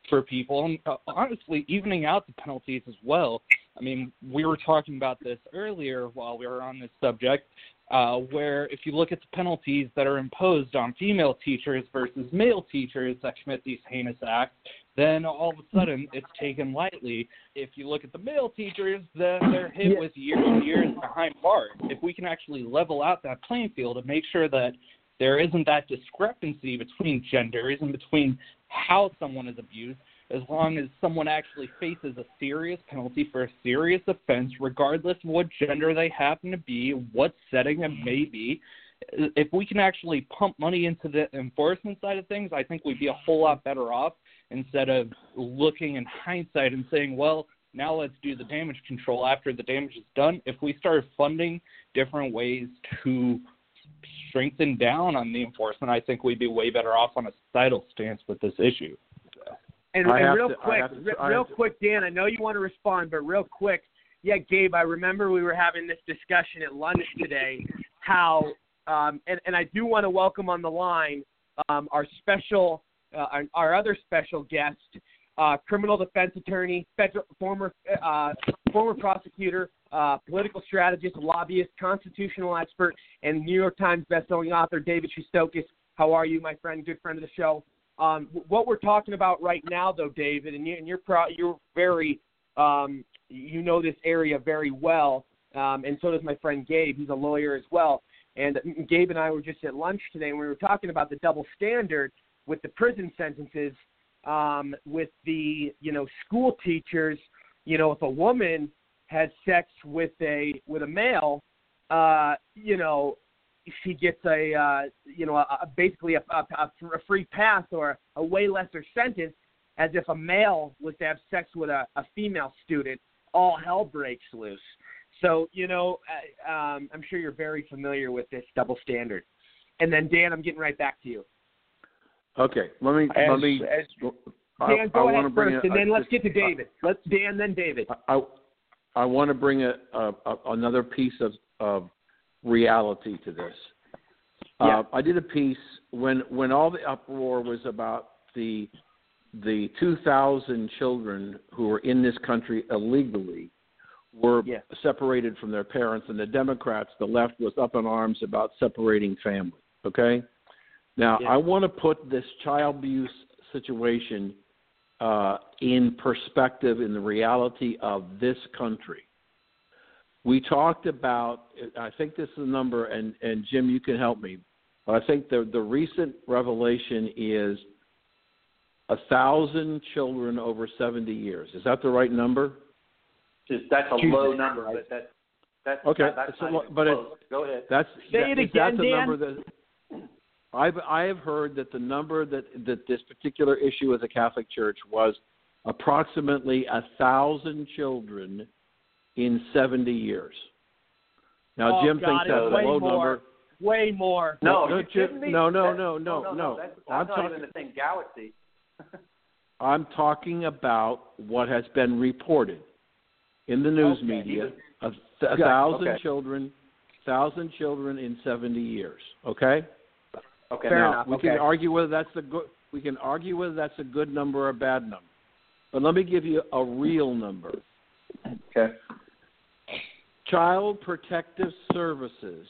for people and uh, honestly evening out the penalties as well. I mean, we were talking about this earlier while we were on this subject, uh, where if you look at the penalties that are imposed on female teachers versus male teachers that commit these heinous acts, then all of a sudden it's taken lightly. If you look at the male teachers, then they're hit with years and years behind bars. If we can actually level out that playing field and make sure that there isn't that discrepancy between genders and between how someone is abused, as long as someone actually faces a serious penalty for a serious offense, regardless of what gender they happen to be, what setting it may be. If we can actually pump money into the enforcement side of things, I think we'd be a whole lot better off instead of looking in hindsight and saying, well, now let's do the damage control after the damage is done. If we start funding different ways to strengthen down on the enforcement, I think we'd be way better off on a societal stance with this issue. And, and real to- quick, to- real to- quick, Dan. I know you want to respond, but real quick, yeah, Gabe. I remember we were having this discussion at lunch today. How um, and and I do want to welcome on the line um, our special, uh, our, our other special guest, uh, criminal defense attorney, federal, former uh, former prosecutor, uh, political strategist, lobbyist, constitutional expert, and New York Times bestselling author David Shestokas. How are you, my friend? Good friend of the show. Um, what we're talking about right now, though, David, and, you, and you're pro- you're very um, you know this area very well, um, and so does my friend Gabe. He's a lawyer as well. And Gabe and I were just at lunch today, and we were talking about the double standard with the prison sentences, um, with the you know school teachers. You know, if a woman has sex with a with a male, uh, you know, she gets a uh, you know a, a, basically a, a, a free pass or a way lesser sentence as if a male was to have sex with a, a female student. All hell breaks loose. So you know, uh, um, I'm sure you're very familiar with this double standard. And then Dan, I'm getting right back to you. Okay, let me As- let me. as- I, Dan, go I ahead wanna bring first, a- and then a- let's get to David. Let's Dan, then David. I I want to bring a, a, a another piece of, of reality to this. Yeah. Uh, I did a piece when when all the uproar was about the the 2,000 children who were in this country illegally were separated from their parents, and the Democrats, the left, was up in arms about separating families. Okay, now Yeah. I want to put this child abuse situation uh, in perspective in the reality of this country. We talked about, I think this is a number, and, and Jim, you can help me, but I think the, the recent revelation is a thousand children over 70 years. Is that the right number? Just that's a Jesus low number, but that that's Okay, that, that's it's a not lo- even but close. it's- Go ahead. That's Say that- it again, that's Dan. number that I've I have heard that the number that that this particular issue with the Catholic Church was approximately a thousand children in seventy years. Now oh, Jim God, thinks that's a low more. number. Way more. No, no, kidding Jim- me? no, no, That- no, no, no, no. That's, I'm not talking- even the same galaxy. I'm talking about what has been reported in the news Okay. media. A, a thousand okay. children, thousand children in seventy years. Okay. Okay. Fair now, enough, We okay. can argue whether that's a good. We can argue whether that's a good number or a bad number. But let me give you a real number. Okay. Child Protective Services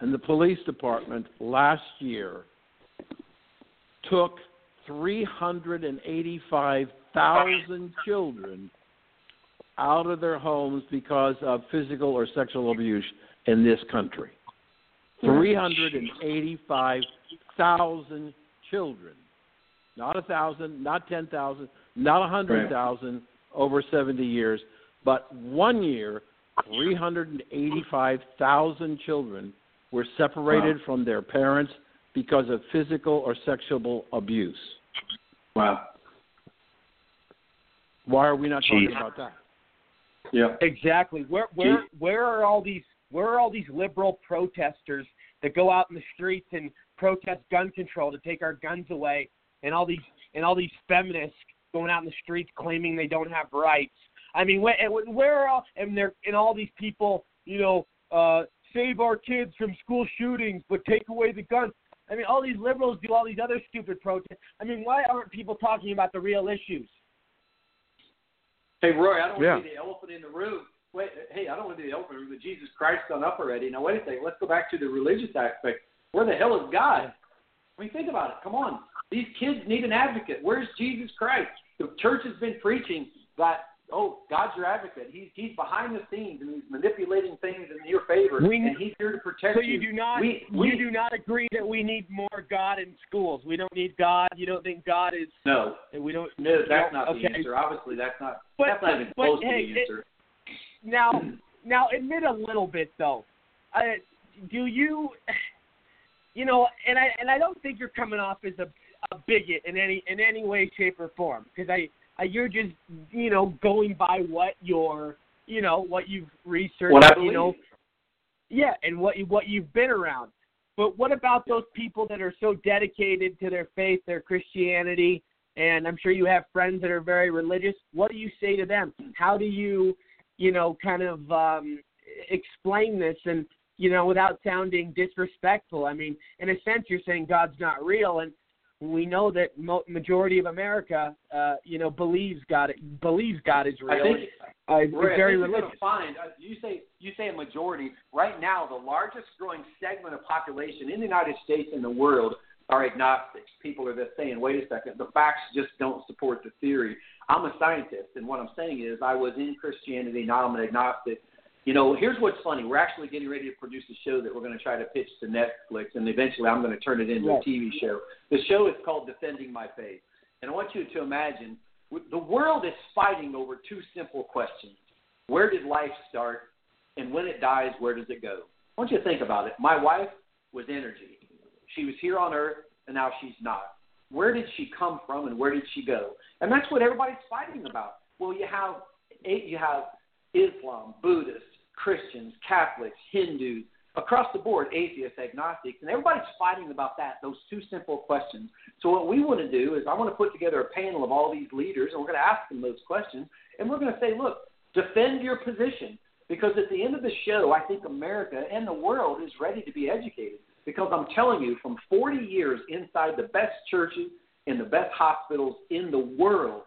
and the police department last year took 385,000 children out of their homes because of physical or sexual abuse in this country. 385,000 children. Not a thousand, not 10,000, not a 100,000 over 70 years, but one year, 385,000 children were separated Wow. from their parents because of physical or sexual abuse. Wow. Why are we not talking about that? Yeah. Exactly. Where where where are all these where are all these liberal protesters that go out in the streets and protest gun control to take our guns away and all these and all these feminists going out in the streets claiming they don't have rights. I mean, where, where are all and they're and all these people, you know, uh save our kids from school shootings but take away the guns. I mean, all these liberals do all these other stupid protests. I mean, why aren't people talking about the real issues? Hey, Roy, I don't Yeah. want to be the elephant in the room. Wait, hey, I don't want to be the elephant in the room, but Jesus Christ's gone up already. Now, wait a second. Let's go back to the religious aspect. Where the hell is God? I mean, think about it. Come on. These kids need an advocate. Where's Jesus Christ? The church has been preaching that, oh, God's your advocate. He's, he's behind the scenes and he's manipulating things in your favor, We- and he's here to protect So you do not We, we, you do not agree that we need more God in schools. We don't need God. You don't think God is No. we don't No, that's not okay. the answer. Obviously, that's not. But- that's not even but- close but, hey, to the it- answer. Now now admit a little bit though. I, do you you know, and I and I don't think you're coming off as a, a bigot in any in any way, shape, or form because I, I you're just you know going by what your you know what you've researched. What you know, yeah, and what you, what you've been around. But what about those people that are so dedicated to their faith, their Christianity, and I'm sure you have friends that are very religious. What do you say to them? How do you, you know, kind of um, explain this and you know without sounding disrespectful? I mean, in a sense, you're saying God's not real, and we know that mo- majority of America, uh, you know, believes God believes God is real. I think, uh, is Roy, I very think religious. find uh, you say you say a majority. Right now, the largest growing segment of population in the United States and the world are agnostics. People are just saying, "Wait a second, the facts just don't support the theory." I'm a scientist, and what I'm saying is, I was in Christianity, now I'm an agnostic. You know, here's what's funny. We're actually getting ready to produce a show that we're going to try to pitch to Netflix, and eventually I'm going to turn it into Right. a TV show. The show is called Defending My Faith. And I want you to imagine the world is fighting over two simple questions Where did life start? And when it dies, where does it go? I want you to think about it. My wife was energy. She was here on earth, and now she's not. Where did she come from, and where did she go? And that's what everybody's fighting about. Well, you have you have Islam, Buddhists, Christians, Catholics, Hindus, across the board, atheists, agnostics, and everybody's fighting about that, those two simple questions. So what we want to do is I want to put together a panel of all these leaders, and we're going to ask them those questions, and we're going to say, look, defend your position, because at the end of the show, I think America and the world is ready to be educated. Because I'm telling you, from 40 years inside the best churches and the best hospitals in the world,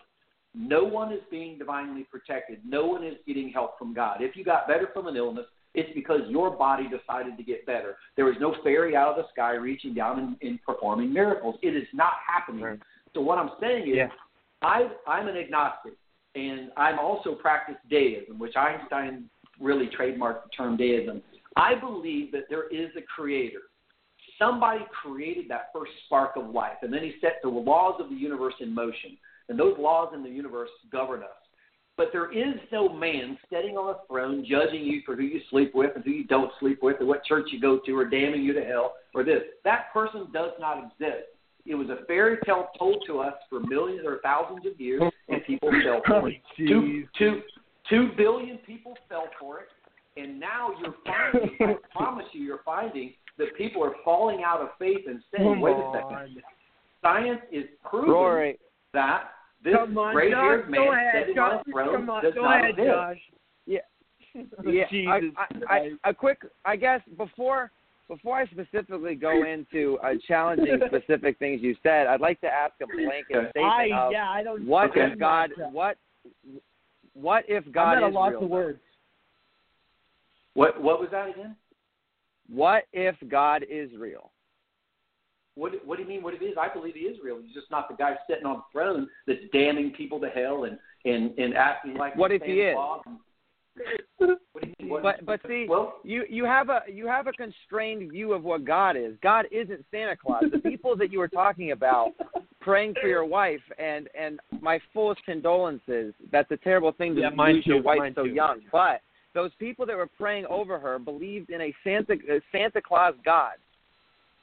no one is being divinely protected. No one is getting help from God. If you got better from an illness, it's because your body decided to get better. There is no fairy out of the sky reaching down and, and performing miracles. It is not happening. So what I'm saying is, I, I'm an agnostic, and I'm also practice deism, which Einstein really trademarked the term deism. I believe that there is a creator. Somebody created that first spark of life, and then he set the laws of the universe in motion. And those laws in the universe govern us. But there is no man sitting on a throne judging you for who you sleep with and who you don't sleep with, or what church you go to, or damning you to hell, or this. That person does not exist. It was a fairy tale told to us for millions or thousands of years, and people fell for it. Two, two, two billion people fell for it, and now you're finding, I promise you, you're finding that people are falling out of faith and saying, Come wait a second, science is proving Rory. that this Come on, gray-haired Josh, man go ahead, sitting on a Josh, throne come on, does go not ahead, exist. Josh. Yeah. Yeah, I, Jesus I, I, a quick, I guess before before I specifically go into uh, challenging specific things you said, I'd like to ask a blanket statement I of yeah, I don't. what I'm if God, what, what if God I'm at a is loss real? of words. What what was that again? What if God is real? What What do you mean? What it is? I believe he is real. He's just not the guy sitting on the throne that's damning people to hell and and and acting like What if he Santa is? Claus What do you mean? What- But but see, well, you you have a you have a constrained view of what God is. God isn't Santa Claus. The people that you were talking about, praying for your wife, and and my fullest condolences. That's a terrible thing to Yeah, mine lose your wife mine so too. young. But those people that were praying over her believed in a Santa a Santa Claus God.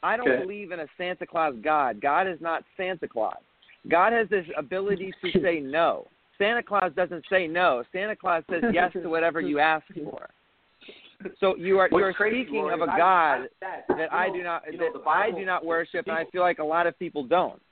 I don't Okay. believe in a Santa Claus God. God is not Santa Claus. God has this ability to say no. Santa Claus doesn't say no. Santa Claus says yes to whatever you ask for. So you are you are speaking Roy, of a God that, that you I do not you know, that the I do not worship, and I feel like a lot of people don't.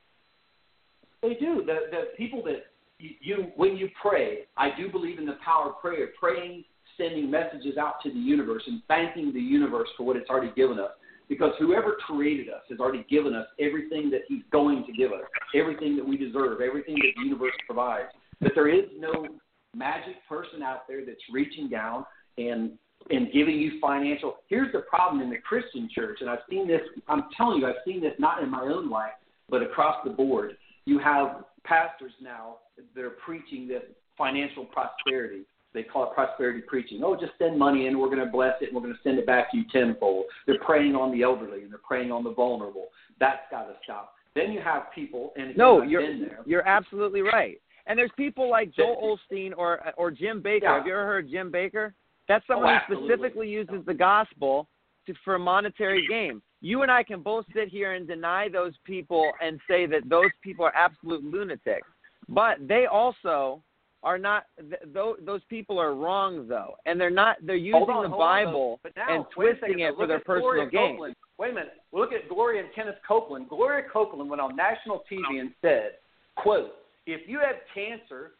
They do. The the people that you, you when you pray, I do believe in the power of prayer. Praying, sending messages out to the universe, and thanking the universe for what it's already given us. Because whoever created us has already given us everything that He's going to give us, everything that we deserve, everything that the universe provides. That there is no magic person out there that's reaching down and and giving you financial. Here's the problem in the Christian church, and I've seen this. I'm telling you, I've seen this not in my own life, but across the board. You have pastors now that are preaching this financial prosperity. They call it prosperity preaching. Oh, just send money in. We're going to bless it, and we're going to send it back to you tenfold. They're preying on the elderly and they're preying on the vulnerable. That's got to stop. Then you have people, and No, you're there. you're absolutely right. And there's people like Joel Osteen or or Jim Bakker. Yeah. Have you ever heard of Jim Bakker? That's oh, someone Oh, who specifically uses the gospel to, for monetary gain. You and I can both sit here and deny those people and say that those people are absolute lunatics, but they also are not. Th- those, those people are wrong though, and they're not. They're using on, the on, Bible now, and twisting second, it for their personal gain. Copeland. Wait a minute. Look at Gloria and Kenneth Copeland. Gloria Copeland went on national TV and said, "quote If you have cancer,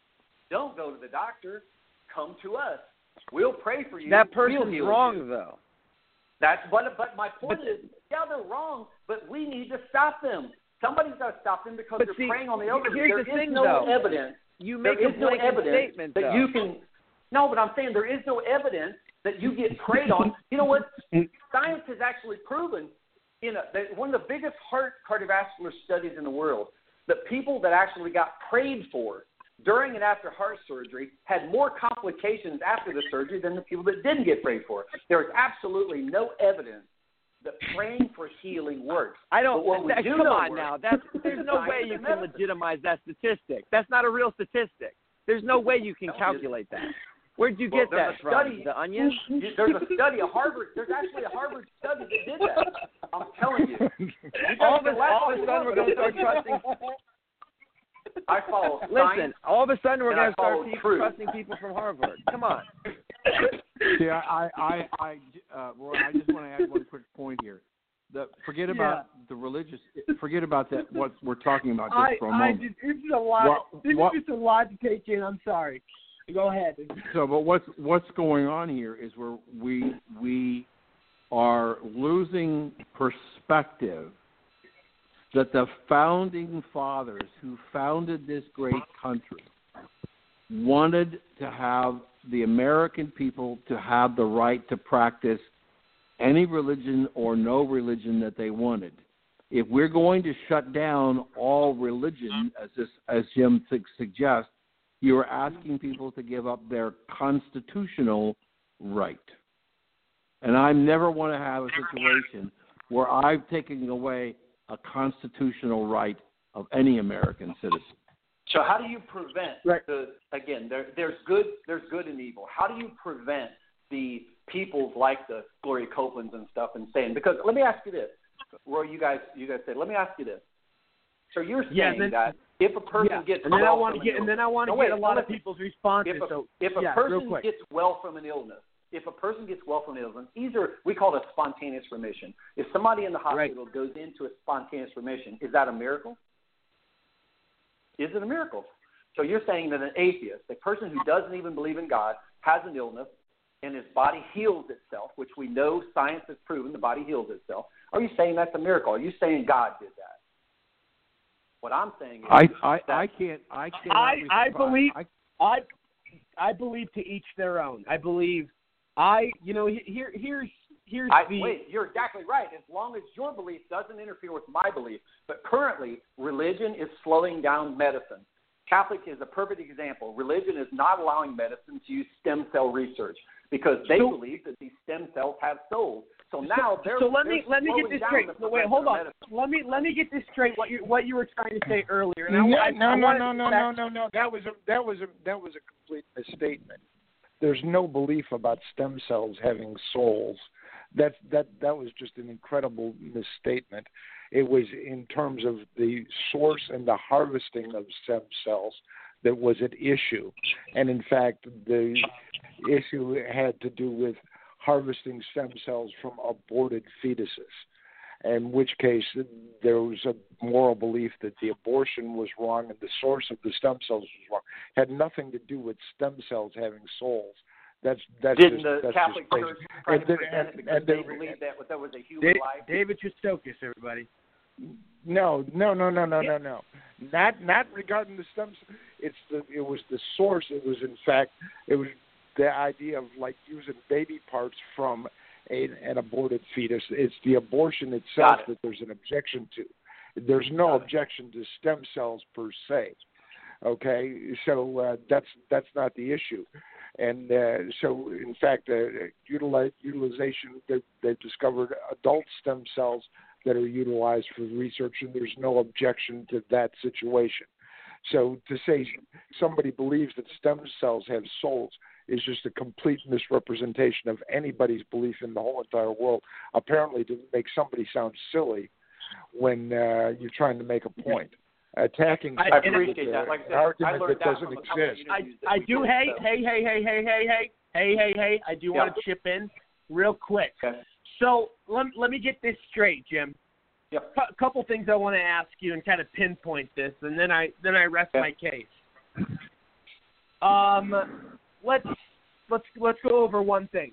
don't go to the doctor. Come to us. We'll pray for you. That person's heal wrong you." though. That's but but my point But- is, yeah, they're wrong, but we need to stop them. Somebody's got to stop them because they're see, preying on the elderly. here's There the is thing, no though. evidence. You There make a is no evidence statement that though. you can. No, but I'm saying there is no evidence that you get preyed on. You know what? Science has actually proven, you know, that one of the biggest heart cardiovascular studies in the world, that people that actually got prayed for during and after heart surgery had more complications after the surgery than the people that didn't get prayed for. There is absolutely no evidence that praying for healing works. I don't. But what we that- do come know on works now. That's there's no way you can legitimize that statistic. That's not a real statistic. There's no way you can calculate that. Where'd you Well, get there's that from? study- The Onion? There's a study, a Harvard. There's actually a Harvard study that did that. I'm telling you. You guys all of a, can laugh all all of a you sudden want, we're going to start trusting. I follow Listen, science. all of a sudden we're going to start people, trusting people from Harvard. Come on. See, I, I, I, I uh, Roy, I just want to add one quick point here. The, forget about the religious. Forget about that. What we're talking about just I, for a moment. just, this is a lot. What- this what- is just a lot to take in. I'm sorry. Go ahead. So, but what's what's going on here is where we we are losing perspective that the founding fathers who founded this great country wanted to have the American people to have the right to practice any religion or no religion that they wanted. If we're going to shut down all religion, as this, as Jim su- suggests, you are asking people to give up their constitutional right. And I never want to have a situation where I've taken away a constitutional right of any American citizen. So how do you prevent the again? There, there's good. There's good and evil. How do you prevent the people like the Gloria Copelands and stuff and saying? Because let me ask you this, Roy. You guys, you guys said. Let me ask you this. So you're saying Yeah, then- that if a person yeah. gets and then I want to get and then I want to No, wait, get a lot of people's responses. If a, so if a yeah, person gets well from an illness, if a person gets well from an illness, either we call it a spontaneous remission. If somebody in the hospital goes into a spontaneous remission, is that a miracle? Is it a miracle? So you're saying that an atheist, a person who doesn't even believe in God, has an illness and his body heals itself, which we know science has proven the body heals itself. Are you saying that's a miracle? Are you saying God did that? What I'm saying is I I, I can't I can't I I believe I, I I believe to each their own. I believe I you know here here's here's I, the wait, you're exactly right. As long as your belief doesn't interfere with my belief. But currently, religion is slowing down medicine. Catholic is a perfect example. Religion is not allowing medicine to use stem cell research because they So- believe that these stem cells have souls. So now they're so let they're me let me get this straight. the No, wait, hold on. medicine. Let me let me get this straight. What you what you were trying to say earlier, and I, no, I, no, I no, no, no, no, no, no. That was a that was a that was a complete misstatement. There's no belief about stem cells having souls. That that that was just an incredible misstatement. It was in terms of the source and the harvesting of stem cells that was at issue, and in fact, the issue had to do with harvesting stem cells from aborted fetuses in which case there was a moral belief that the abortion was wrong and the source of the stem cells was wrong. Had nothing to do with stem cells having souls. That's that's Didn't just, the that's Catholic just. Church try to And and- because and they the- believed that that was a human David, life? David Shestokas, everybody. No, no, no, no, no, no, no. Not not regarding the stem. c- It's the it was the source. It was in fact it was the idea of like using baby parts from a, an aborted fetus. It's the abortion itself it. that there's an objection to. There's no objection to stem cells per se. Okay, so uh, that's that's not the issue. And uh, so, in fact, uh, utilize, utilization, they, they've discovered adult stem cells that are utilized for research, and there's no objection to that situation. So to say somebody believes that stem cells have souls is just a complete misrepresentation of anybody's belief in the whole entire world. Apparently, to make somebody sound silly when uh, you're trying to make a point. Attacking I- I- appreciate that. Like I an said, I learned that that doesn't from a couple of exist. I, that I do. did, Hey, so- hey, hey, hey, hey, hey, hey, hey, hey, hey. I do Yeah. want to chip in real quick. Okay. So let let me get this straight, Jim. Yep. A couple things I want to ask you and kind of pinpoint this, and then I then I rest my case. Um, let's let's let's go over one thing.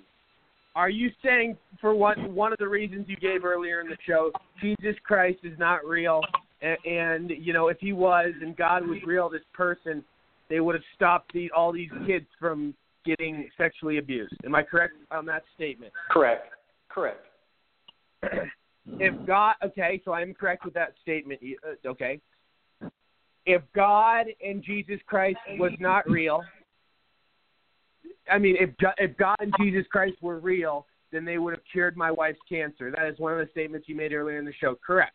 Are you saying for one one of the reasons you gave earlier in the show, Jesus Christ is not real, and, and you know if he was and God was real, this person, they would have stopped the, all these kids from getting sexually abused. Am I correct on that statement? Correct. Correct. if God, okay, so I'm correct with that statement. uh, Okay, if God and Jesus Christ was not real, I mean, if if God and Jesus Christ were real, then they would have cured my wife's cancer. That is one of the statements you made earlier in the show. Correct.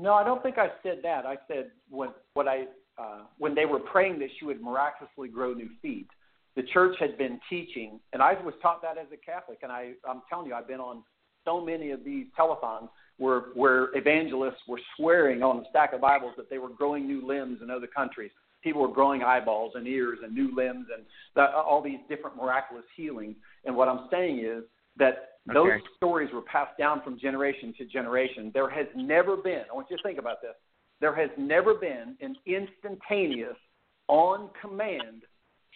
No, I don't think I said that. I said when what I uh, when they were praying that she would miraculously grow new feet. The church had been teaching, and I was taught that as a Catholic. And I, I'm telling you, I've been on so many of these telethons where where evangelists were swearing on a stack of Bibles that they were growing new limbs in other countries. People were growing eyeballs and ears and new limbs and that, all these different miraculous healings. And what I'm saying is that those Okay. stories were passed down from generation to generation. There has never been, I want you to think about this, there has never been an instantaneous, on command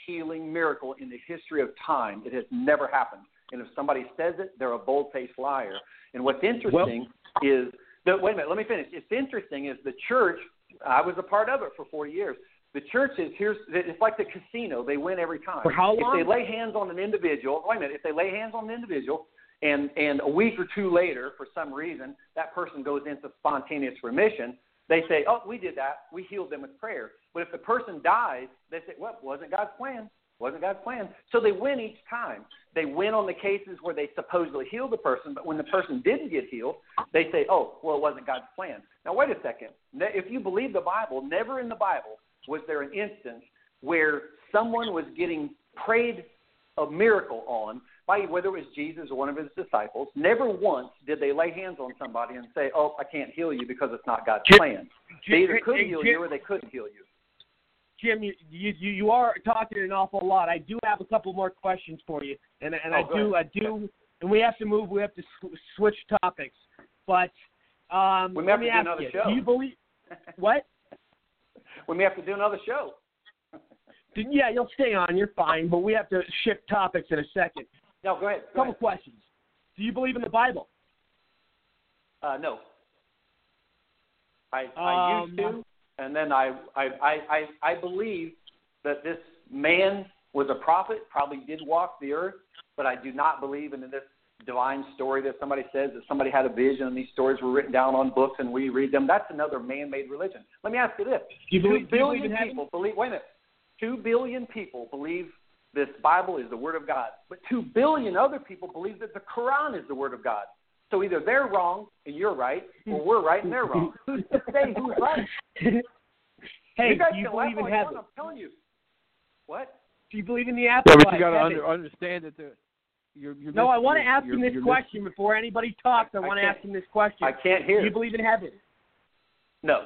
healing miracle in the history of time. It has never happened. And if somebody says it, they're a bold faced liar. And what's interesting is that, wait a minute, let me finish. It's interesting is the church, I was a part of it for 40 years. The church is here's it's like the casino. They win every time. For how long? If they lay hands on an individual, wait a minute. If they lay hands on an individual, and and a week or two later, for some reason, that person goes into spontaneous remission, they say, "Oh, we did that. We healed them with prayer." But if the person dies, they say, "Well, wasn't God's plan? Wasn't God's plan?" So they win each time. They win on the cases where they supposedly healed the person, but when the person didn't get healed, they say, "Oh, well, it wasn't God's plan." Now, wait a second. If you believe the Bible, never in the Bible was there an instance where someone was getting prayed a miracle on by whether it was Jesus or one of his disciples. Never once did they lay hands on somebody and say, "Oh, I can't heal you because it's not God's Jim- plan." Jim- They either could hey, heal Jim- you or they couldn't heal you. Jim, you, you you are talking an awful lot. I do have a couple more questions for you, and and I Oh, go do I do, and we have to move. We have to sw- switch topics, but um, We let may have me to do ask another you: show. Do you believe what? We may have to do another show. Yeah, you'll stay on. You're fine, but we have to shift topics in a second. No, go ahead. Go couple ahead. questions. Do you believe in the Bible? Uh, no. I, I used Um, to, and then I, I, I, I, I believe that this man was a prophet, probably did walk the earth, but I do not believe in this divine story that somebody says that somebody had a vision and these stories were written down on books and we read them. That's another man-made religion. Let me ask you this: Do you believe- Two do you believe billion people believe. Wait a minute. Two billion people believe this Bible is the Word of God, but two billion other people believe that the Quran is the Word of God. So either they're wrong and you're right, or we're right and they're wrong. Who's to say who's right? Hey, you guys do you can laugh believe in all you heaven? I'm telling you. What? Do you believe in the Yeah, but you got to under, understand that the you're, you're no, I want to ask him this you're question before anybody talks. I, I want to ask him this question. I can't hear. Do you believe in heaven? No.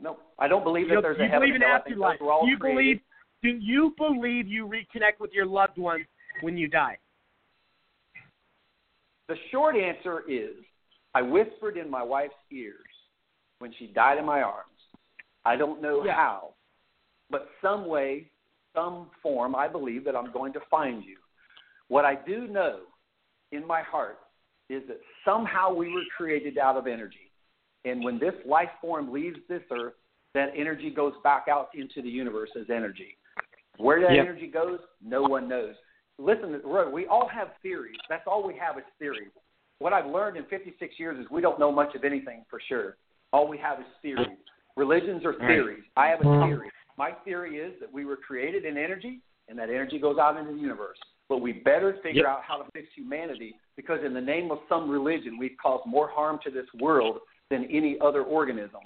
No, I don't believe You, that there's do a you believe in and hell. I afterlife? those were all Do you created. believe? Do you believe you reconnect with your loved ones when you die? The short answer is I whispered in my wife's ears when she died in my arms. I don't know Yeah. how, but some way, some form, I believe that I'm going to find you. What I do know in my heart is that somehow we were created out of energy. And when this life form leaves this earth, that energy goes back out into the universe as energy. Where that Yep. energy goes, no one knows. Listen, Roy, we all have theories. That's all we have is theories. What I've learned in 56 years is we don't know much of anything for sure. All we have is theories. Religions are theories. I have a mm-hmm. theory. My theory is that we were created in energy, and that energy goes out into the universe. But we better figure Yep. out how to fix humanity because, in the name of some religion, we've caused more harm to this world than any other organism.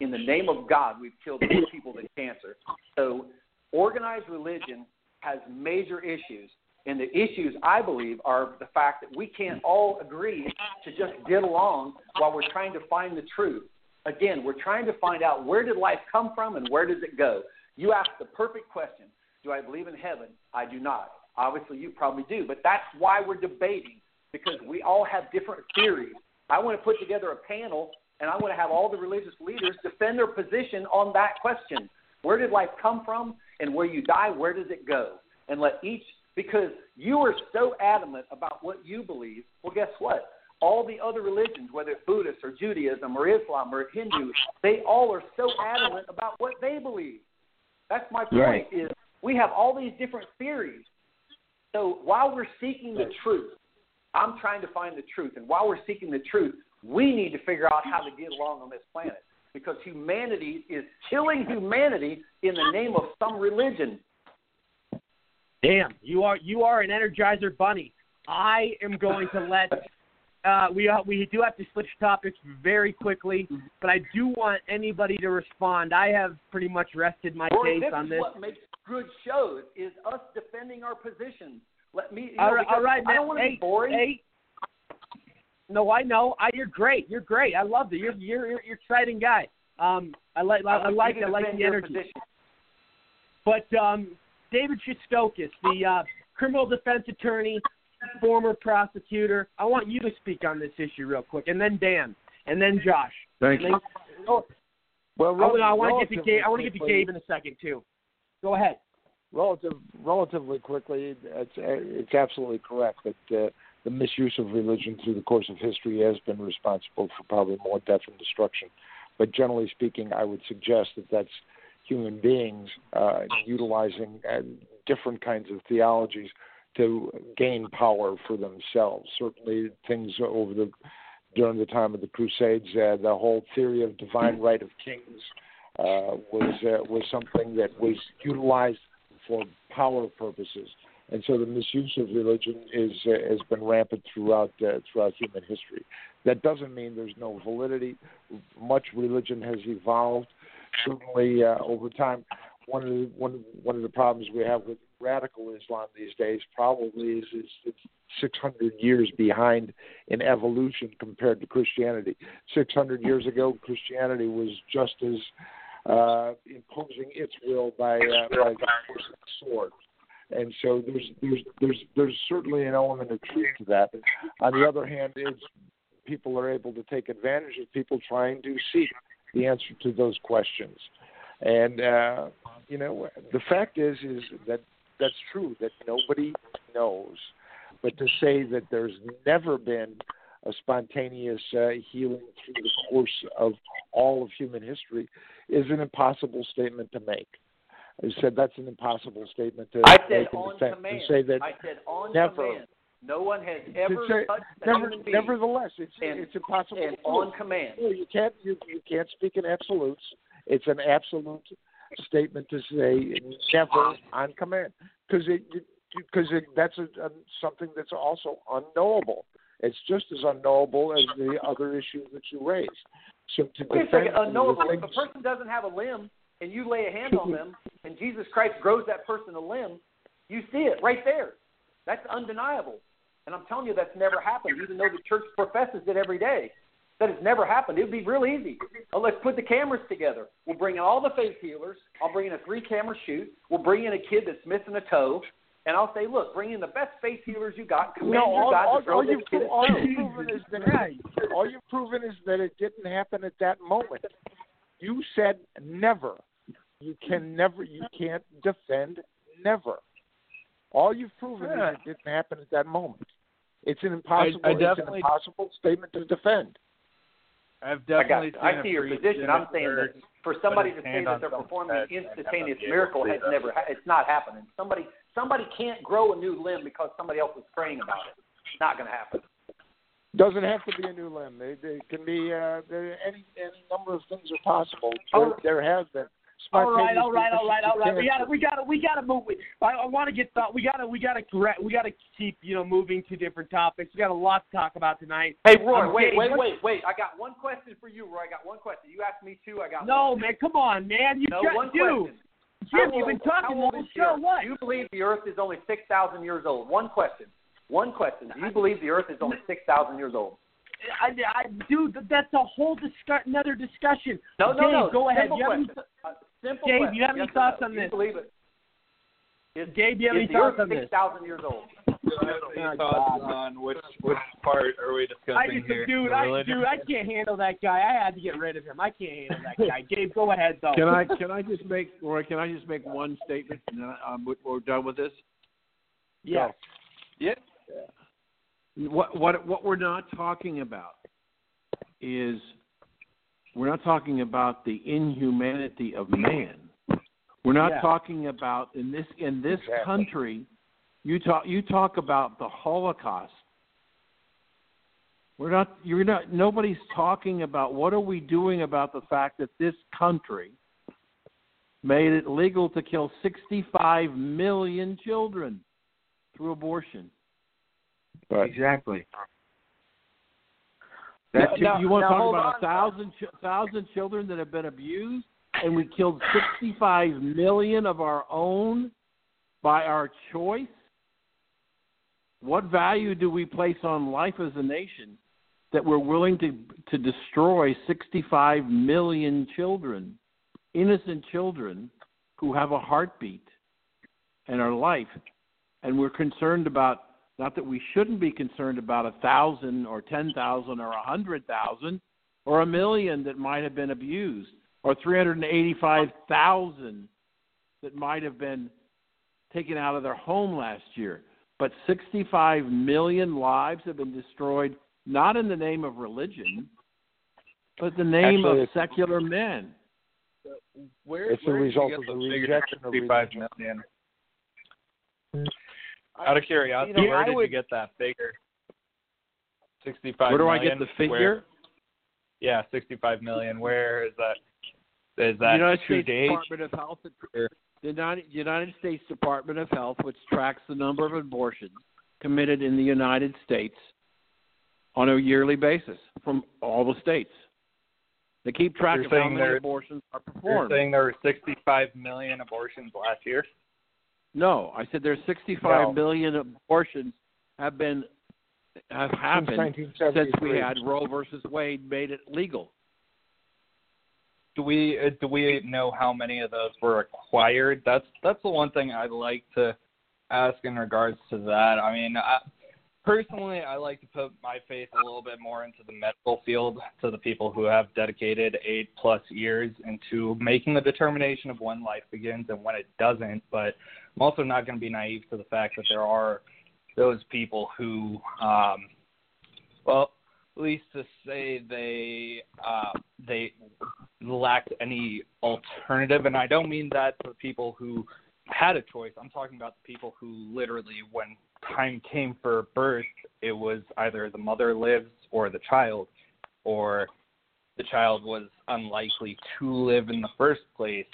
In the name of God, we've killed more people than cancer. So, organized religion has major issues. And the issues, I believe, are the fact that we can't all agree to just get along while we're trying to find the truth. Again, we're trying to find out where did life come from and where does it go. You asked the perfect question Do I believe in heaven? I do not. Obviously, you probably do. But that's why we're debating because we all have different theories. I want to put together a panel and I want to have all the religious leaders defend their position on that question. Where did life come from? And where you die, where does it go? And let each, because you are so adamant about what you believe, well, guess what? All the other religions, whether it's Buddhist or Judaism or Islam or Hindu, they all are so adamant about what they believe. That's my point Right. is we have all these different theories. So while we're seeking the truth, I'm trying to find the truth. And while we're seeking the truth, we need to figure out how to get along on this planet because humanity is killing humanity in the name of some religion. Damn, you are you are an Energizer bunny. I am going to let. Uh, we uh, we do have to switch topics very quickly, but I do want anybody to respond. I have pretty much rested my Rory, case this on is this. what makes good shows is us defending our positions. Let me. You know, right, because all right, I man. don't want to hey, be boring. hey. No, I know. I, you're great. You're great. I love it. You're you're you're, you're exciting guy. Um, I like I, I like I like the energy. position. But um, David Shestokas, the uh, criminal defense attorney, former prosecutor, I want you to speak on this issue real quick, and then Dan, and then Josh. Thank And you. oh, Well, I, I want to get to Gabe. I want to get to Gabe in a second too. Go ahead. Relative, relatively quickly, it's, it's absolutely correct that uh, the misuse of religion through the course of history has been responsible for probably more death and destruction. But generally speaking, I would suggest that that's human beings uh, utilizing uh, different kinds of theologies to gain power for themselves. Certainly, things over the during the time of the Crusades, uh, the whole theory of divine right of kings uh, was uh, was something that was utilized for power purposes, and so the misuse of religion is uh, has been rampant throughout uh, throughout human history. That doesn't mean there's no validity. Much religion has evolved, certainly uh, over time. One of the one one of the problems we have with radical Islam these days probably is is it's 600 years behind in evolution compared to Christianity. 600 years ago, Christianity was just as uh, imposing its will by uh, by force of the sword. And so there's there's there's there's certainly an element of truth to that. On the other hand, it's people are able to take advantage of people trying to seek the answer to those questions. And uh, you know, the fact is is that that's true that nobody knows. But to say that there's never been a spontaneous uh, healing through the course of all of human history is an impossible statement to make. I said that's an impossible statement to I make said in on command. to say that I said on never, command. No one has ever say- touched never, nevertheless, it's and- it's impossible. and on command. No, you can't you, you can't speak in absolutes. It's an absolute statement to say never on command because it because it, that's a, a, something that's also unknowable. It's just as unknowable as the other issues that you raised. So to Wait a second, unknowable. If a person doesn't have a limb and you lay a hand on them and Jesus Christ grows that person a limb, you see it right there. That's undeniable. And I'm telling you that's never happened, even though the church professes it every day. That has never happened. It would be real easy. Oh, let's put the cameras together. We'll bring in all the faith healers. I'll bring in a three camera shoot. We'll bring in a kid that's missing a toe. And I'll say, look, bring in the best faith healers you got. Command No, all, God all, to throw all this you've, kid all you've proven is that all you've proven is that it didn't happen at that moment. You said never. You can never. You can't defend never. All you've proven is it didn't happen at that moment. It's an impossible. I it's an definitely- impossible statement to defend. I've I got definitely you. seen I a see your position. I'm saying that for somebody to say that they're performing an and have them instantaneous be able to miracle has never. ha- It's not happening. Somebody somebody can't grow a new limb because somebody else is praying about it. It's not going to happen. Doesn't have to be a new limb. It, it can be uh, there, any any number of things are possible. All There, there has been. All right, all right, all right, all right. We gotta, we gotta, we gotta move. I, I want to get. Thought. We gotta, we gotta. We gotta keep, you know, moving to different topics. We got a lot to talk about tonight. Hey, Roy, wait, wait, wait, wait. I got one question for you, Roy. I got one question. You asked me two. I got No, one. man, come on, man. You no, one question. Jim, you've been talking the whole show. What? Do you believe the Earth is only six thousand years old? One question. One question. Do you believe the Earth is only six thousand years old? I, I, dude, that's a whole discuss, another discussion. No, no, Dave, no. Go ahead. Simple any, question. Uh, simple Dave, question. you have any Yes or thoughts no? on Do you this? believe it? Is, Gabe, you have any thoughts Earth on this? six thousand years old? Any thoughts on which which part are we discussing I just, here? dude, I, religion? dude, I can't handle that guy. I had to get rid of him. I can't handle that guy. Gabe, go ahead though. Can I can I just make Roy? Can I just make one statement and then um, we- we're done with this? Yeah. Yeah. What what what we're not talking about is we're not talking about the inhumanity of man. We're not Yeah. talking about in this in this Exactly. country. You talk you talk about the Holocaust. We're not you're not nobody's talking about what are we doing about the fact that this country made it legal to kill 65 million children through abortion. Exactly. That, Now- you want to talk about on. a thousand ch- thousand children that have been abused, and we killed 65 million of our own by our choice? What value do we place on life as a nation that we're willing to to destroy 65 million children, innocent children who have a heartbeat and are life, and we're concerned about not that we shouldn't be concerned about a thousand or ten thousand or a hundred thousand or a million that might have been abused or three hundred and eighty-five thousand that might have been taken out of their home last year. But sixty-five million lives have been destroyed not in the name of religion, but the name Actually, of secular men. Where, It's the where did result of the the rejection of 65 religion. million? Out of curiosity, You know, where I did would- you get that figure? Sixty-five. Where do I get the figure? Where- yeah, sixty-five million. Where is that? Is that United to States date? Department of Health or- The United, United States Department of Health, which tracks the number of abortions committed in the United States on a yearly basis from all the states. They keep track You're of how saying many there- abortions are performed. You're saying there were sixty-five million abortions last year? No, I said there's 65 No. million abortions have been have happened since 1973. we had Roe versus Wade made it legal. Do we uh, do we know how many of those were acquired? That's that's the one thing I'd like to ask in regards to that. I mean, I, personally, I like to put my faith a little bit more into the medical field, to the people who have dedicated eight plus years into making the determination of when life begins and when it doesn't. But I'm also not going to be naive to the fact that there are those people who, um, well, at least to say they uh, they lacked any alternative, and I don't mean that for people who had a choice. I'm talking about the people who literally, when time came for birth, it was either the mother lives or the child, or the child was unlikely to live in the first place,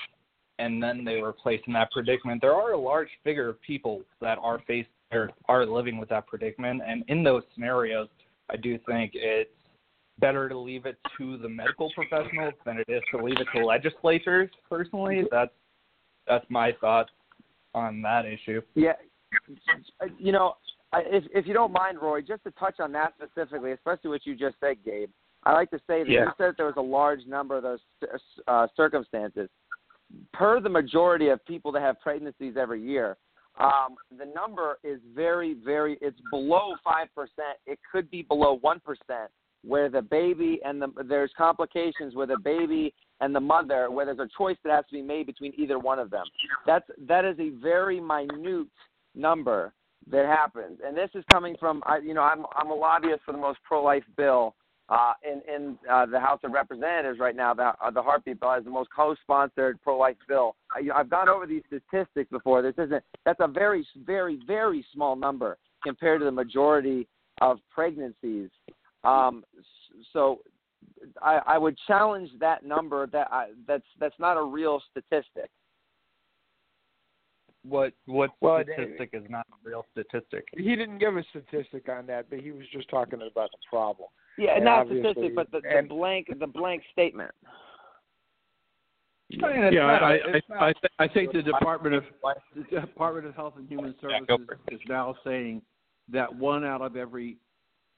and then they were placed in that predicament. There are a large figure of people that are faced or are living with that predicament, and in those scenarios, I do think it's better to leave it to the medical professionals than it is to leave it to legislators. Personally, that's that's my thought on that issue. Yeah, you know, I- if if you don't mind, Roy, just to touch on that specifically, especially what you just said, Gabe. I like to say that Yeah. you said there was a large number of those uh, circumstances. Per the majority of people that have pregnancies every year, um, the number is very, very. It's below five percent. It could be below one percent, where the baby and the there's complications where the baby and the mother, where there's a choice that has to be made between either one of them. That's that is a very minute number that happens, and this is coming from. I, you know, I'm I'm a lobbyist for the most pro-life bill uh, in in uh, the House of Representatives right now. The uh, the Heartbeat Bill is the most co-sponsored pro-life bill. I, I've gone over these statistics before. This isn't. That's a very very very small number compared to the majority of pregnancies. Um, so I, I would challenge that number. That I, that's that's not a real statistic. What what Well, statistic is not a real statistic? He didn't give a statistic on that, but he was just talking about the problem. Yeah, And not obviously- statistic, but the, the and- blank the blank statement. I mean, yeah, not- I, I, not- I, th- I think the Department of the Department of Health and Human Services for is now saying that one out of every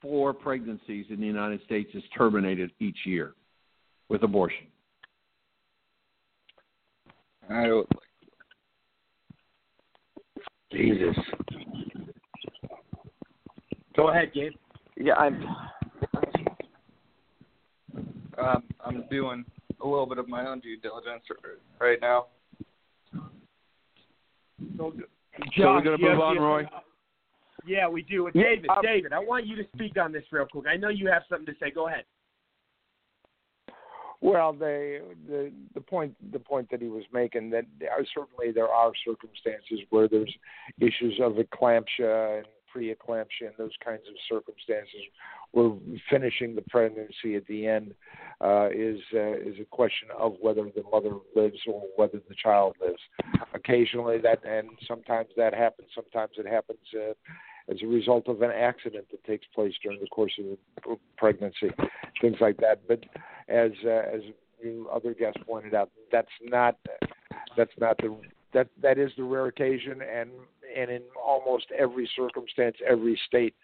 four pregnancies in the United States is terminated each year with abortion. I don't- Jesus. Go ahead, Gabe. Yeah, I'm. Um, I'm doing a little bit of my own due diligence right now. So, So we're going to move on, Roy. Yeah, we do. Yeah, David, um, David, I want you to speak on this real quick. I know you have something to say. Go ahead. Well, they, the the point the point that he was making that there are, certainly there are circumstances where there's issues of eclampsia and preeclampsia and those kinds of circumstances where finishing the pregnancy at the end uh, is uh, is a question of whether the mother lives or whether the child lives. Occasionally that and sometimes that happens. Sometimes it happens. Uh, as a result of an accident that takes place during the course of the pregnancy, things like that. But as uh, as you other guests pointed out, that's not that's not the that that is the rare occasion, and and in almost every circumstance, every state,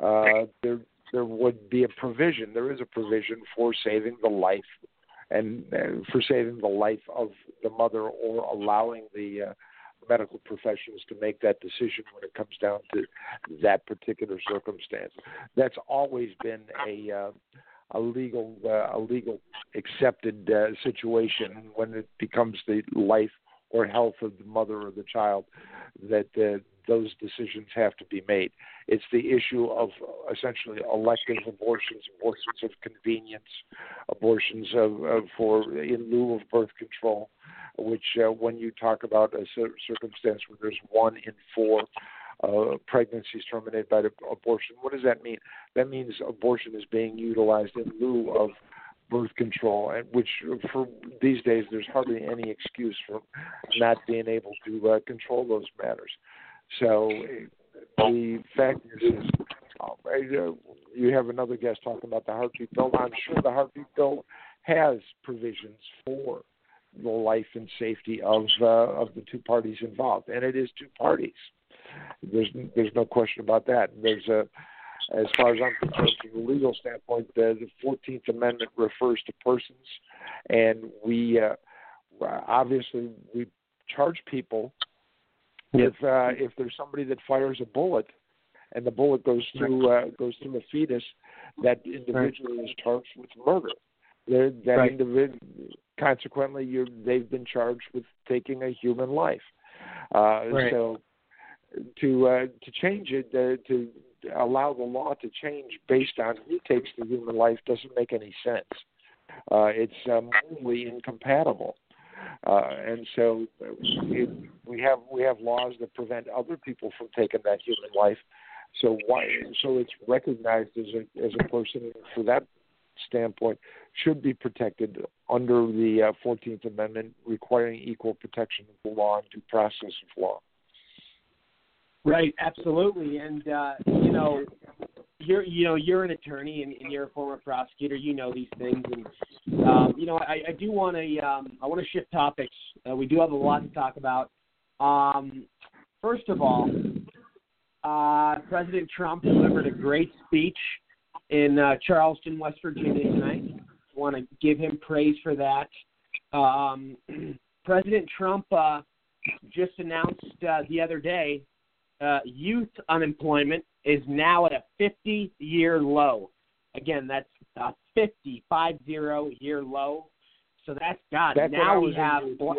uh, there there would be a provision. There is a provision for saving the life and uh, for saving the life of the mother or allowing the uh, medical professionals to make that decision when it comes down to that particular circumstance. That's always been a uh, a legal uh, a legal accepted uh, situation when it becomes the life or health of the mother or the child that uh, those decisions have to be made. It's the issue of essentially elective abortions, abortions of convenience, abortions of, of for in lieu of birth control, which uh, when you talk about a circumstance where there's one in four uh, pregnancies terminated by abortion, what does that mean? That means abortion is being utilized in lieu of birth control, and which for these days there's hardly any excuse for not being able to uh, control those matters. So uh, the fact is, is uh, uh, you have another guest talking about the heartbeat bill. I'm sure the heartbeat bill has provisions for the life and safety of uh, of the two parties involved, and it is two parties. There's there's no question about that. There's a as far as I'm concerned, from a legal standpoint, the, the 14th Amendment refers to persons, and we uh, obviously we charge people if uh, if there's somebody that fires a bullet, and the bullet goes through uh, goes through a fetus, that individual is charged with murder. They're, that Right. individual, consequently, you're, they've been charged with taking a human life. Uh, Right. So to uh, to change it uh, to allow the law to change based on who takes the human life doesn't make any sense. Uh, it's uh, morally incompatible. uh, and so it, we have we have laws that prevent other people from taking that human life. So why? So it's recognized as a as a person for that standpoint should be protected under the uh, Fourteenth Amendment, requiring equal protection of the law and due process of law. Right, absolutely, and uh, you know, you're you know you're an attorney and, and you're a former prosecutor. You know these things, and um, you know I, I do want to um, I want to shift topics. Uh, we do have a lot to talk about. Um, first of all, uh, President Trump delivered a great speech in uh, Charleston, West Virginia tonight. Want to give him praise for that. Um, President Trump uh, just announced uh, the other day uh, youth unemployment is now at a 50 year low. Again, that's a 50, five zero year low. So that's God. That's now we have bla-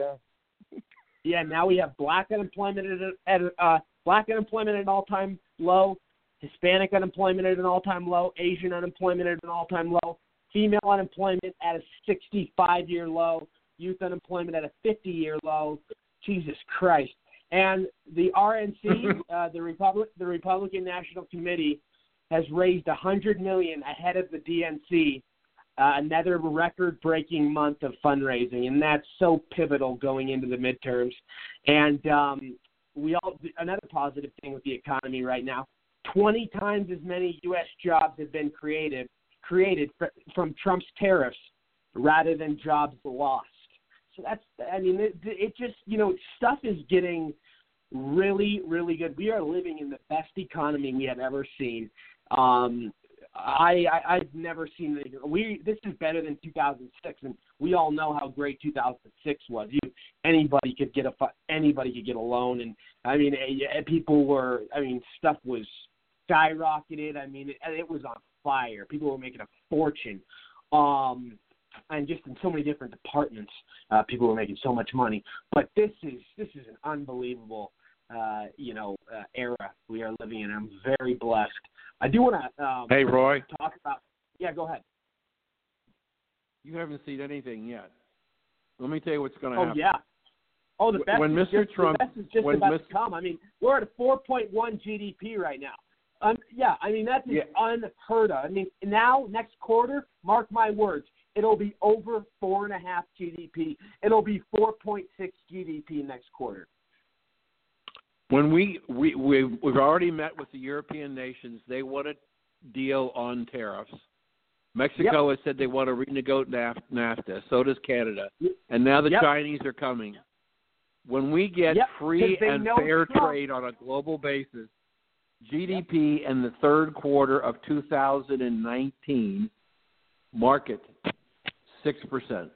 yeah. yeah, now we have black unemployment at, a, at a, uh, black unemployment at an all time low, Hispanic unemployment at an all time low, Asian unemployment at an all time low, female unemployment at a 65 year low, youth unemployment at a 50 year low. Jesus Christ. And the RNC, uh, the Republic, the Republican National Committee, has raised a hundred million ahead of the DNC. Uh, another record-breaking month of fundraising, and that's so pivotal going into the midterms. And um, we all another positive thing with the economy right now: twenty times as many U.S. jobs have been created created from Trump's tariffs rather than jobs lost. So that's, I mean, it, it just, you know, stuff is getting really, really good. We are living in the best economy we have ever seen. Um, I, I I've never seen. We this is better than 2006, and we all know how great 2006 was. You anybody could get a anybody could get a loan, and I mean, eh, people were. I mean, stuff was skyrocketed. I mean, it, it was on fire. People were making a fortune. Um, and just in so many different departments, uh, people were making so much money. But this is this is an unbelievable, uh, you know, uh, era we are living in. I'm very blessed. I do want to um, Hey, Roy. talk about. Yeah, go ahead. You haven't seen anything yet. Let me tell you what's going to Oh happen. yeah. Oh, the best When is Mr. just, Trump- the best is just when about Mis- to come. I mean, we're at a 4.1 GDP right now. Um, yeah, I mean that's Yeah. unheard of. I mean, now next quarter, mark my words, it'll be over four and a half GDP. It'll be 4.6 GDP next quarter. When we we we've, we've already met with the European nations, they want a deal on tariffs. Mexico has said they want to renegotiate NAF- NAFTA. So does Canada, and now the Yep. Chinese are coming. When we get Yep, free and fair Trump. trade on a global basis, GDP in the third quarter of 2019 market six percent.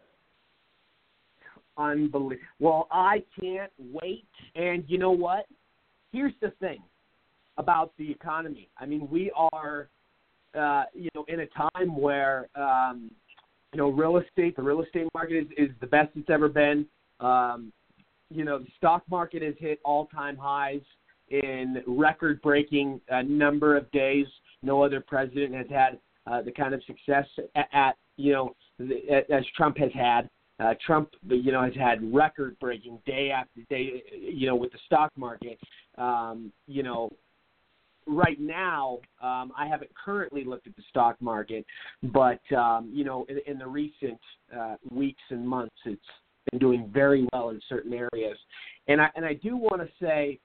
Unbelievable. Well, I can't wait. And you know what? Here's the thing about the economy. I mean, we are, uh, you know, in a time where, um, you know, real estate, the real estate market is, is the best it's ever been. Um, you know, the stock market has hit all-time highs in record-breaking uh, number of days. No other president has had uh, the kind of success at, at you know the, as Trump has had. Uh, Trump, you know, has had record-breaking day after day, you know, with the stock market. Um, you know, right now, um, I haven't currently looked at the stock market, but um, you know, in, in the recent uh, weeks and months, it's been doing very well in certain areas. And I and I do want to say,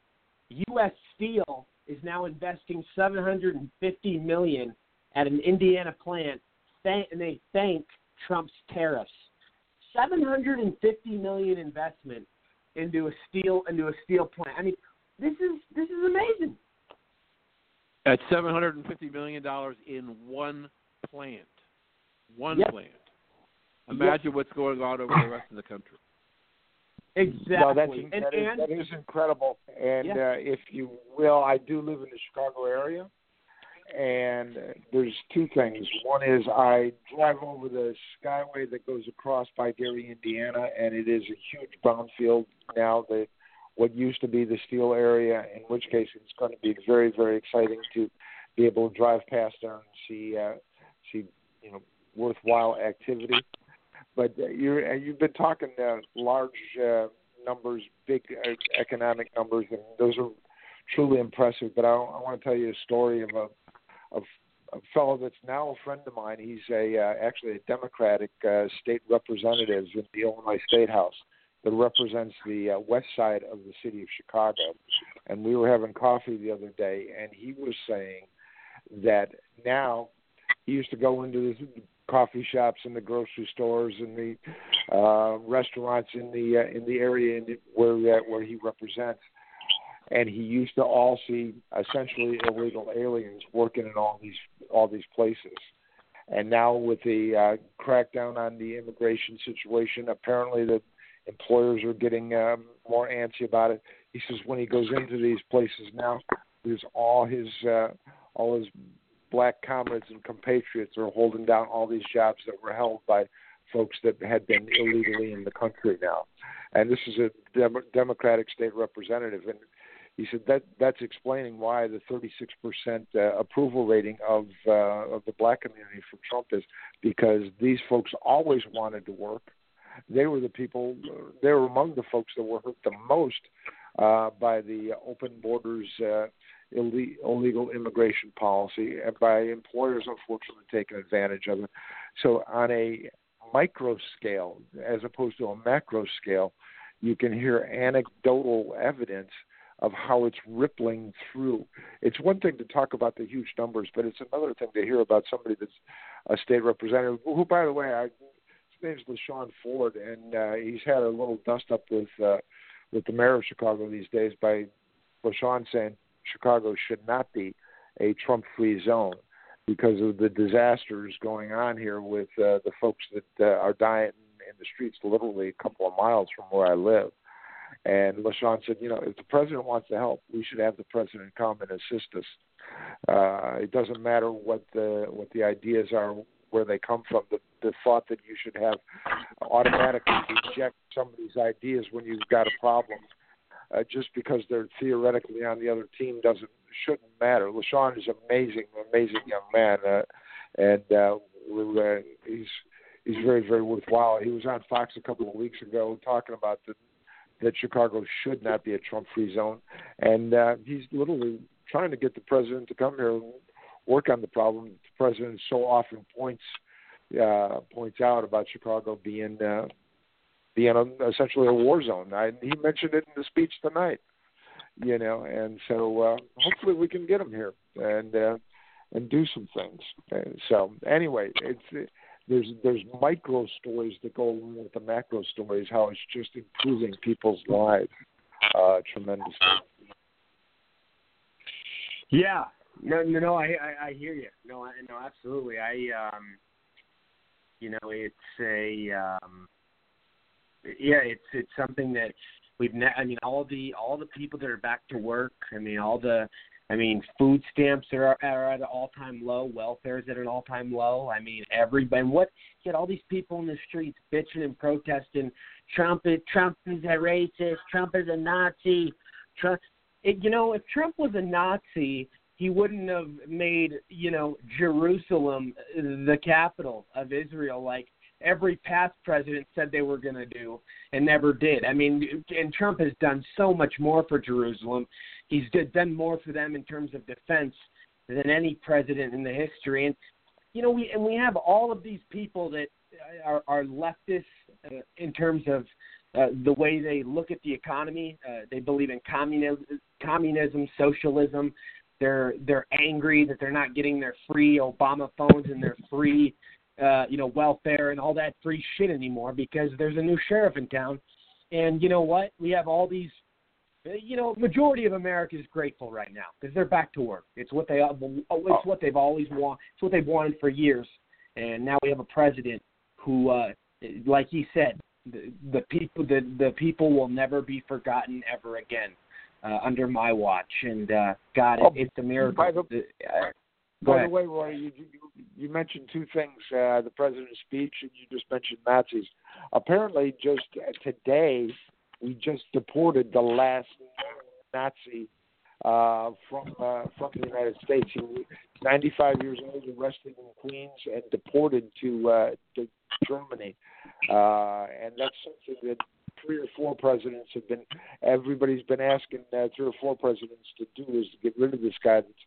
U.S. Steel is now investing 750 million at an Indiana plant, and they thank Trump's tariffs. 750 million investment into a steel into a steel plant. I mean, this is this is amazing. At seven hundred and fifty million dollars in one plant. One Yep. plant. Imagine what's going on over the rest of the country. Exactly. No, that's, and, that, is, and that is incredible. And Yeah. uh, if you will, I do live in the Chicago area, and uh, there's two things. One is I drive over the skyway that goes across by Gary, Indiana, and it is a huge brownfield now. The what used to be the steel area, in which case it's going to be very, very exciting to be able to drive past there and see uh, see you know worthwhile activity. But uh, you're and you've been talking uh, large uh, numbers, big uh, economic numbers, and those are truly impressive. But I, I want to tell you a story of a of a fellow that's now a friend of mine. He's a uh, actually a Democratic uh, state representative in the Illinois State House that represents the uh, west side of the city of Chicago. And we were having coffee the other day, and he was saying that now he used to go into the coffee shops and the grocery stores and the uh, restaurants in the uh, in the area where uh, where he represents and he used to all see essentially illegal aliens working in all these all these places. And now with the uh, crackdown on the immigration situation, apparently the employers are getting um, more antsy about it. He says when he goes into these places now, there's all his uh, all his black comrades and compatriots are holding down all these jobs that were held by folks that had been illegally in the country now. And this is a Dem- Democratic state representative, and he said that that's explaining why the 36% uh, approval rating of uh, of the black community for Trump is because these folks always wanted to work. They were the people. They were among the folks that were hurt the most uh, by the open borders, uh, illegal immigration policy, and by employers unfortunately taking advantage of it. So on a micro scale, as opposed to a macro scale, you can hear anecdotal evidence of how it's rippling through. It's one thing to talk about the huge numbers, but it's another thing to hear about somebody that's a state representative, who, by the way, I, his name's LaShawn Ford, and uh, he's had a little dust up with uh, with the mayor of Chicago these days by LaShawn saying Chicago should not be a Trump-free zone because of the disasters going on here with uh, the folks that uh, are dying in the streets, literally a couple of miles from where I live. And LaShawn said, you know, if the president wants to help, we should have the president come and assist us. Uh, it doesn't matter what the what the ideas are, where they come from. The the thought that you should have automatically reject somebody's ideas when you've got a problem, uh, just because they're theoretically on the other team doesn't shouldn't matter. LaShawn is amazing, amazing young man, uh, and uh, uh, he's he's very very worthwhile. He was on Fox a couple of weeks ago talking about the that Chicago should not be a Trump-free zone, and uh, he's literally trying to get the president to come here and work on the problem. The president so often points uh, points out about Chicago being uh, being essentially a war zone. I, he mentioned it in the speech tonight, you know, and so uh, hopefully we can get him here and uh, and do some things. And so anyway, it's there's there's micro stories that go along with the macro stories, how it's just improving people's lives uh, tremendously. Yeah, no, no, no. I, I, I hear you. No, I, no, absolutely. I, um, you know, it's a, um, yeah, it's it's something that we've. Ne- I mean, all the all the people that are back to work. I mean, all the I mean, food stamps are, are at an all-time low. Welfare is at an all-time low. I mean, everybody. What? You had all these people in the streets bitching and protesting. Trump is Trump is a racist. Trump is a Nazi. Trump. It, you know, if Trump was a Nazi, he wouldn't have made you know Jerusalem uh, the capital of Israel like every past president said they were going to do and never did. I mean, and Trump has done so much more for Jerusalem. He's done more for them in terms of defense than any president in the history. And you know, we and we have all of these people that are, are leftists uh, in terms of uh, the way they look at the economy. Uh, they believe in communism, communism, socialism. They're they're angry that they're not getting their free Obama phones and their free uh, you know welfare and all that free shit anymore because there's a new sheriff in town. And you know what? We have all these you know, majority of America is grateful right now because they're back to work. It's what they it's what they've always want. It's what they've wanted for years, and now we have a president who, uh, like he said, the, the people the the people will never be forgotten ever again uh, under my watch. And uh, God, oh, it, it's a miracle. By the, uh, by the way, Roy, you, you, you mentioned two things: uh, the president's speech, and you just mentioned Nazis. Apparently, just today we just deported the last Nazi uh, from uh, from the United States. He was 95 years old, arrested in Queens and deported to uh, to Germany, uh, and that's something that three or four presidents have been. Everybody's been asking uh, three or four presidents to do is to get rid of this guy that's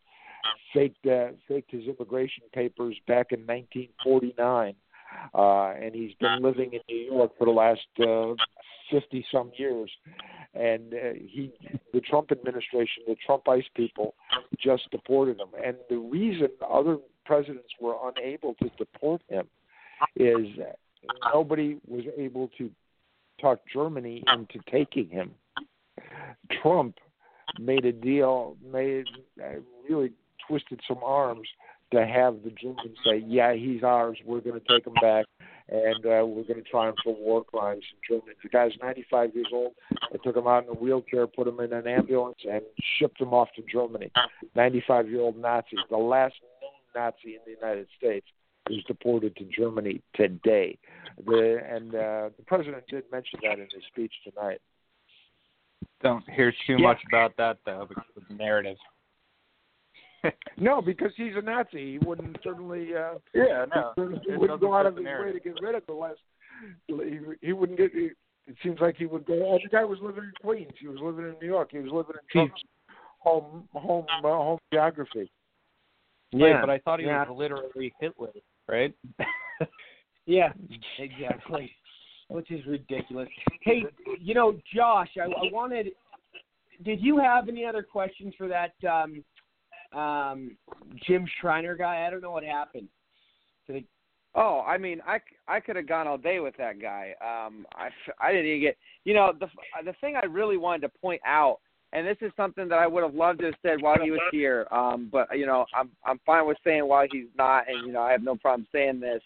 faked uh, faked his immigration papers back in 1949, uh, and he's been living in New York for the last uh, 50 some years. And uh, he, the Trump administration, the Trump ICE people, just deported him. And the reason other presidents were unable to deport him is nobody was able to talk Germany into taking him. Trump made a deal, made uh, really twisted some arms to have the Germans say, "Yeah, he's ours. We're going to take him back, and uh, we're going to try him for war crimes in Germany." The guy's 95 years old. They took him out in a wheelchair, put him in an ambulance, and shipped him off to Germany. 95-year-old Nazi, the last known Nazi in the United States, is deported to Germany today. The, and uh, the president did mention that in his speech tonight. Don't hear too Yeah. much about that though, because of the narrative. No, because he's a Nazi. He wouldn't certainly. Uh, Yeah, no, He wouldn't go out of his way to get rid of the last. He, he wouldn't get. He, It seems like he would go. Oh, the guy was living in Queens. He was living in New York. He was living in Trump's home home uh, home geography. Right, but I thought he yeah. was literally Hitler, right? Yeah, exactly. Which is ridiculous. Hey, you know, Josh, I, I wanted. Did you have any other questions for that um, um, Jim Shriner guy? I don't know what happened. Did Oh, I mean, I, I could have gone all day with that guy. Um, I, I didn't even get, you know, the the thing I really wanted to point out, and this is something that I would have loved to have said while he was here. Um, but you know, I'm I'm fine with saying while he's not, and you know, I have no problem saying this.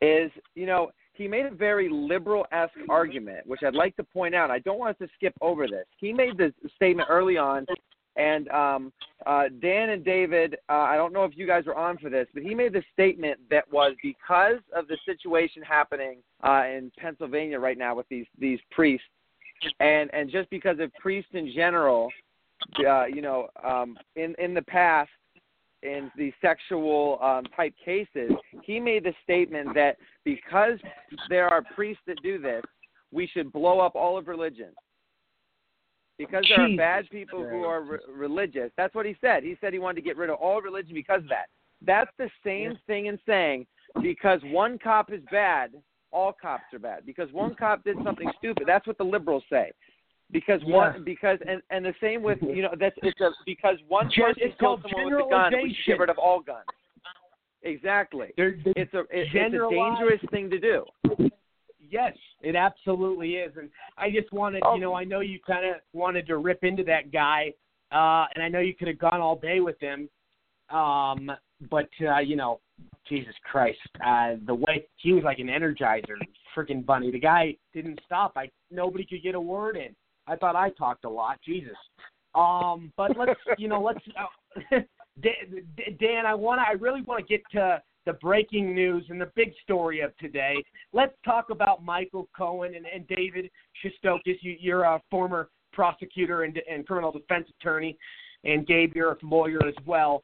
Is you know, he made a very liberal esque argument, which I'd like to point out. I don't want us to skip over this. He made the statement early on, and um, uh, Dan and David, uh, I don't know if you guys were on for this, but he made the statement that was because of the situation happening uh, in Pennsylvania right now with these these priests, and and just because of priests in general, uh, you know, um, in in the past, in the sexual um, type cases, he made the statement that because there are priests that do this, we should blow up all of religion. Because there are bad people who are re- religious. That's what he said. He said he wanted to get rid of all religion because of that. That's the same thing in saying because one cop is bad, all cops are bad. Because one cop did something stupid. That's what the liberals say. Because one, Yeah. because and and the same with you know that's it's a because one person it's killed called someone with a gun, we should get rid of all guns. Exactly. It's a it, it's a dangerous thing to do. Yes, it absolutely is. And I just wanted, Oh. you know, I know you kind of wanted to rip into that guy, uh, and I know you could have gone all day with him. Um, but uh, you know, Jesus Christ, uh, the way he was like an energizer, freaking bunny. The guy didn't stop. I nobody could get a word in. I thought I talked a lot. Jesus. Um, but let's, you know, let's. Uh, Dan, Dan, I want to. I really want to get to the breaking news and the big story of today. Let's talk about Michael Cohen and, and David Shestokas. You, you're a former prosecutor and, and criminal defense attorney, and Gabe, you're a lawyer as well.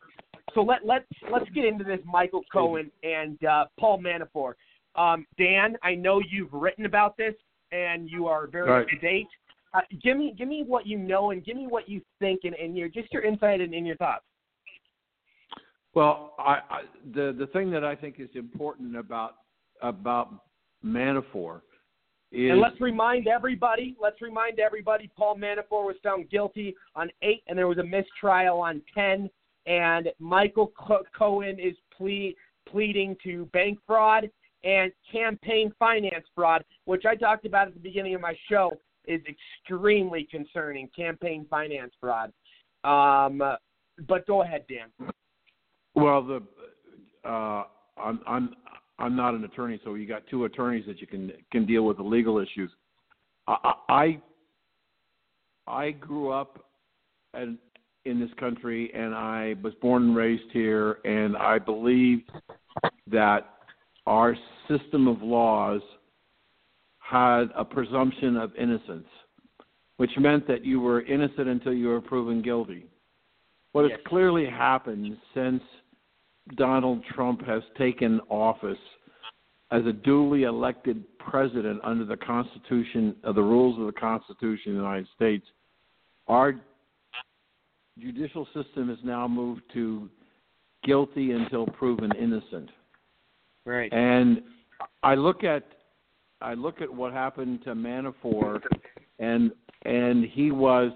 So let let's let's get into this Michael Cohen and uh, Paul Manafort. Um, Dan, I know you've written about this and you are very Right. up to date. Uh, give me give me what you know and give me what you think and, and your just your insight and, and your thoughts. Well, I, I, the the thing that I think is important about about Manafort is And let's remind everybody, let's remind everybody, Paul Manafort was found guilty on eight, and there was a mistrial on ten. And Michael Co- Cohen is ple- pleading to bank fraud and campaign finance fraud, which I talked about at the beginning of my show, is extremely concerning. Campaign finance fraud. Um, but go ahead, Dan. Well the uh, I'm I'm I'm not an attorney, so you got two attorneys that you can can deal with the legal issues. I I, I grew up and in this country, and I was born and raised here, and I believe that our system of laws had a presumption of innocence, which meant that you were innocent until you were proven guilty. what Yes. has clearly happened since Donald Trump has taken office as a duly elected president under the Constitution, uh, the rules of the Constitution of the United States, our judicial system has now moved to guilty until proven innocent. Right. And I look at I look at what happened to Manafort, and and he was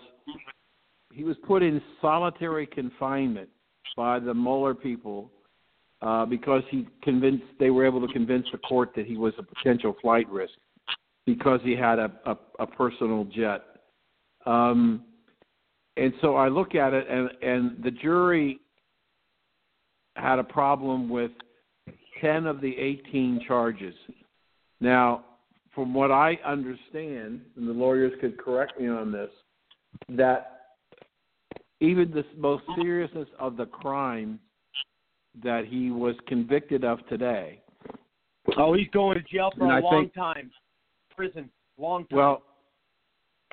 he was put in solitary confinement by the Mueller people uh, because he convinced they were able to convince the court that he was a potential flight risk because he had a a, a personal jet. Um, and so I look at it, and and the jury had a problem with 10 of the 18 charges. Now, from what I understand, and the lawyers could correct me on this, that even the most seriousness of the crime that he was convicted of today. Oh, he's going to jail for And a I long think- time. Prison, long time. Well,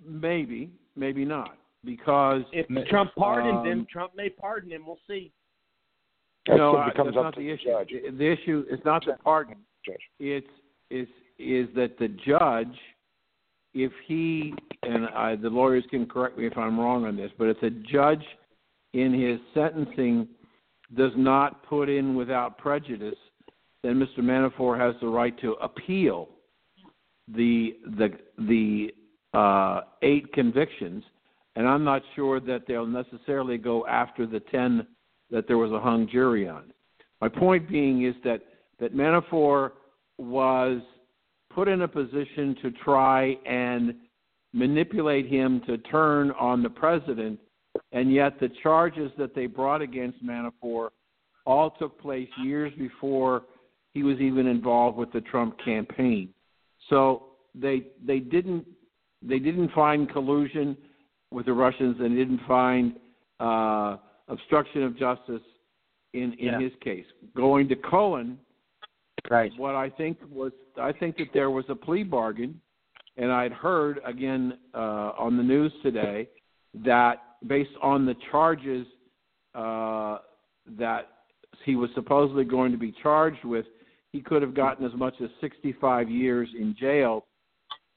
maybe, maybe not, because if Trump pardons um, him, Trump may pardon him. We'll see. no, I- that's up not to the the issue. judge. The issue is not the pardon. Judge. It's is is that the judge, if he and I, the lawyers can correct me if I'm wrong on this, but if the judge in his sentencing does not put in without prejudice, then Mr. Manafort has the right to appeal the the the uh, eight convictions, and I'm not sure that they'll necessarily go after the ten that there was a hung jury on. My point being is that that Manafort was put in a position to try and manipulate him to turn on the president, and yet the charges that they brought against Manafort all took place years before he was even involved with the Trump campaign. So they they didn't they didn't find collusion with the Russians and didn't find uh, obstruction of justice in in Yeah. his case. Going to Cohen, right? What I think was I think that there was a plea bargain, and I'd heard again uh, on the news today that based on the charges uh, that he was supposedly going to be charged with, he could have gotten as much as 65 years in jail.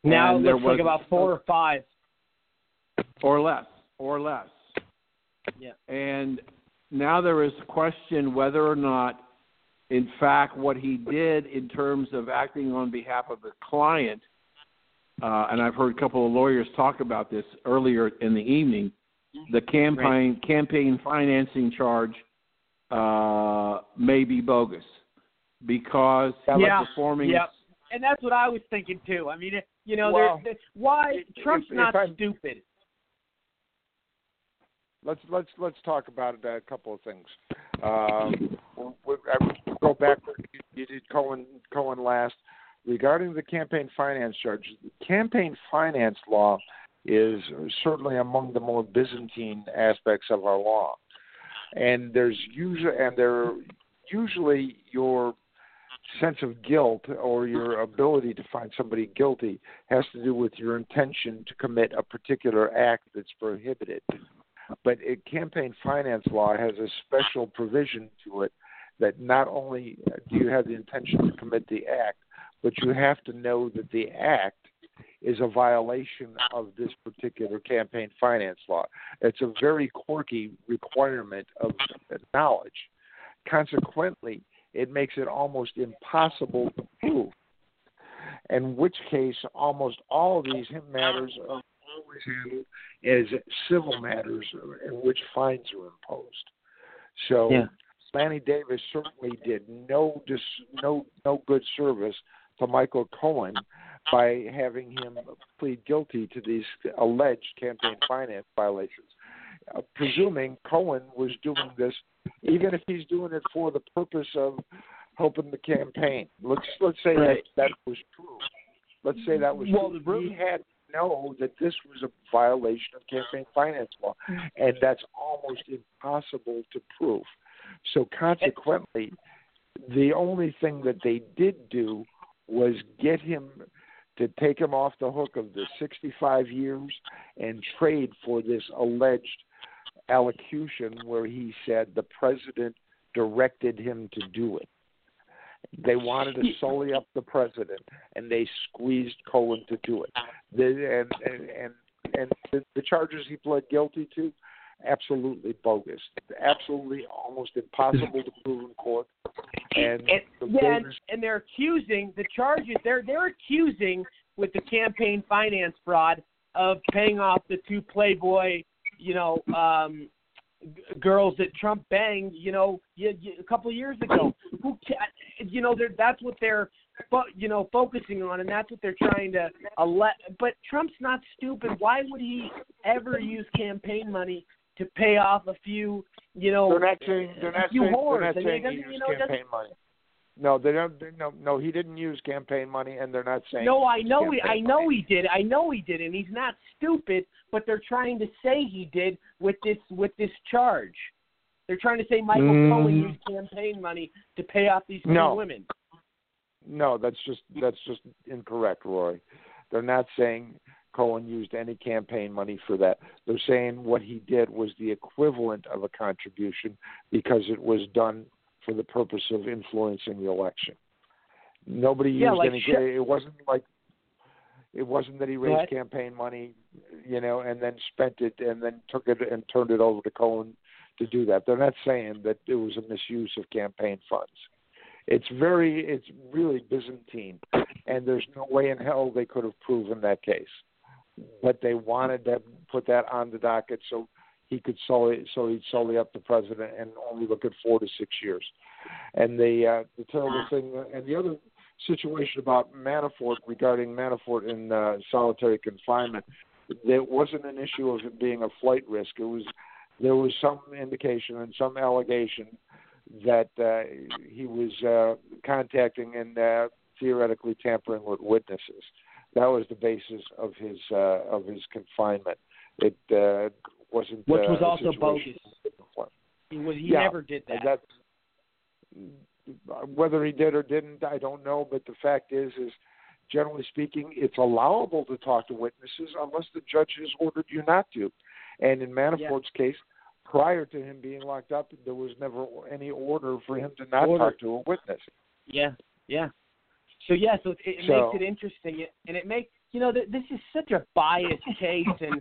Now it looks like was- about four or five. or less, or less. Yeah. And now there is a question whether or not, in fact, what he did in terms of acting on behalf of the client, uh, and I've heard a couple of lawyers talk about this earlier in the evening, the campaign campaign financing charge uh, may be bogus because yeah, performing yeah. And that's what I was thinking too. I mean, you know, Well, why Trump's not I'm- stupid. let's let's let's talk about a couple of things. Um, we, I would go back. You, you did Cohen Cohen last regarding the campaign finance charge. Campaign finance law is certainly among the more Byzantine aspects of our law, and there's usually and there usually your sense of guilt or your ability to find somebody guilty has to do with your intention to commit a particular act that's prohibited. But it, campaign finance law has a special provision to it that not only do you have the intention to commit the act, but you have to know that the act is a violation of this particular campaign finance law. It's a very quirky requirement of knowledge. Consequently, it makes it almost impossible to prove. In which case, almost all of these matters are always handled as civil matters in which fines are imposed. So Yeah. Lanny Davis certainly did no dis, no no good service to Michael Cohen by having him plead guilty to these alleged campaign finance violations. Uh, presuming Cohen was doing this, even if he's doing it for the purpose of helping the campaign. Let's let's say Right. that that was true. Let's say that was Well, true. the he had to know that this was a violation of campaign finance law, and that's almost impossible to prove. So consequently, the only thing that they did do was get him to take him off the hook of the 65 years and trade for this alleged allocution where he said the president directed him to do it. They wanted to sully up the president, and they squeezed Cohen to do it. And and and, and the, the charges he pled guilty to, absolutely bogus, absolutely almost impossible to prove in court. And And, yeah, and, voters- and they're accusing the charges. They're they're accusing with the campaign finance fraud of paying off the two Playboy, you know, um, g- girls that Trump banged, you know, y- y- a couple of years ago. Who, ca- you know, they're, that's what they're, fo- you know, focusing on, and that's what they're trying to elect. But Trump's not stupid. Why would he ever use campaign money to pay off a few, you know, they're not saying they're a not few saying, whores? they're not I mean, it saying he used you know, campaign money. No, they don't. They, no, no, he didn't use campaign money, and they're not saying. No, I know he, I know money. he did. I know he did, and he's not stupid. But they're trying to say he did with this with this charge. They're trying to say Michael Mm. Cohen used campaign money to pay off these two No. women. No, that's just that's just incorrect, Roy. They're not saying Cohen used any campaign money for that. They're saying what he did was the equivalent of a contribution because it was done for the purpose of influencing the election. Nobody Yeah, used like any. sh- it wasn't like it wasn't that he raised ahead. campaign money, you know, and then spent it and then took it and turned it over to Cohen to do that. They're not saying that it was a misuse of campaign funds. It's very, it's really Byzantine, and there's no way in hell they could have proven that case. But they wanted to put that on the docket so he could sully, so he'd sully up the president and only look at four to six years. And the uh, the terrible thing, and the other situation about Manafort regarding Manafort in uh, solitary confinement, there wasn't an issue of it being a flight risk. It was there was some indication and some allegation that uh, he was uh, contacting and uh, theoretically tampering with witnesses. That was the basis of his uh, of his confinement. It uh, wasn't Which uh, was also bogus. He was he Yeah, never did that. that whether he did or didn't, I don't know. But the fact is, is generally speaking, it's allowable to talk to witnesses unless the judge has ordered you not to. And in Manafort's case, prior to him being locked up, there was never any order for him to not Order. talk to a witness. Yeah, yeah. So yeah, so it, it So- makes it interesting, and it makes you know th- this is such a biased case, and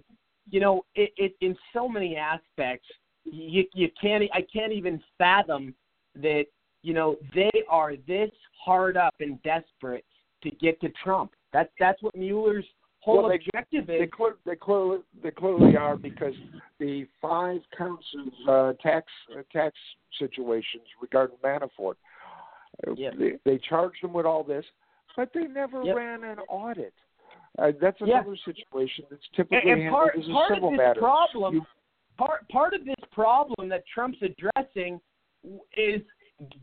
you know it, it in so many aspects, you you can't I can't even fathom that you know they are this hard up and desperate to get to Trump. That's that's what Mueller's whole Well, they- objective They, is. clear, they clearly they clearly are because the five counts of uh, tax uh, tax situations regarding Manafort, they, they charged them with all this, but they never Yep. ran an audit. Uh, that's Yeah. another situation that's typically and handled part as a part of civil this matter. problem, You- part part of this problem that Trump's addressing is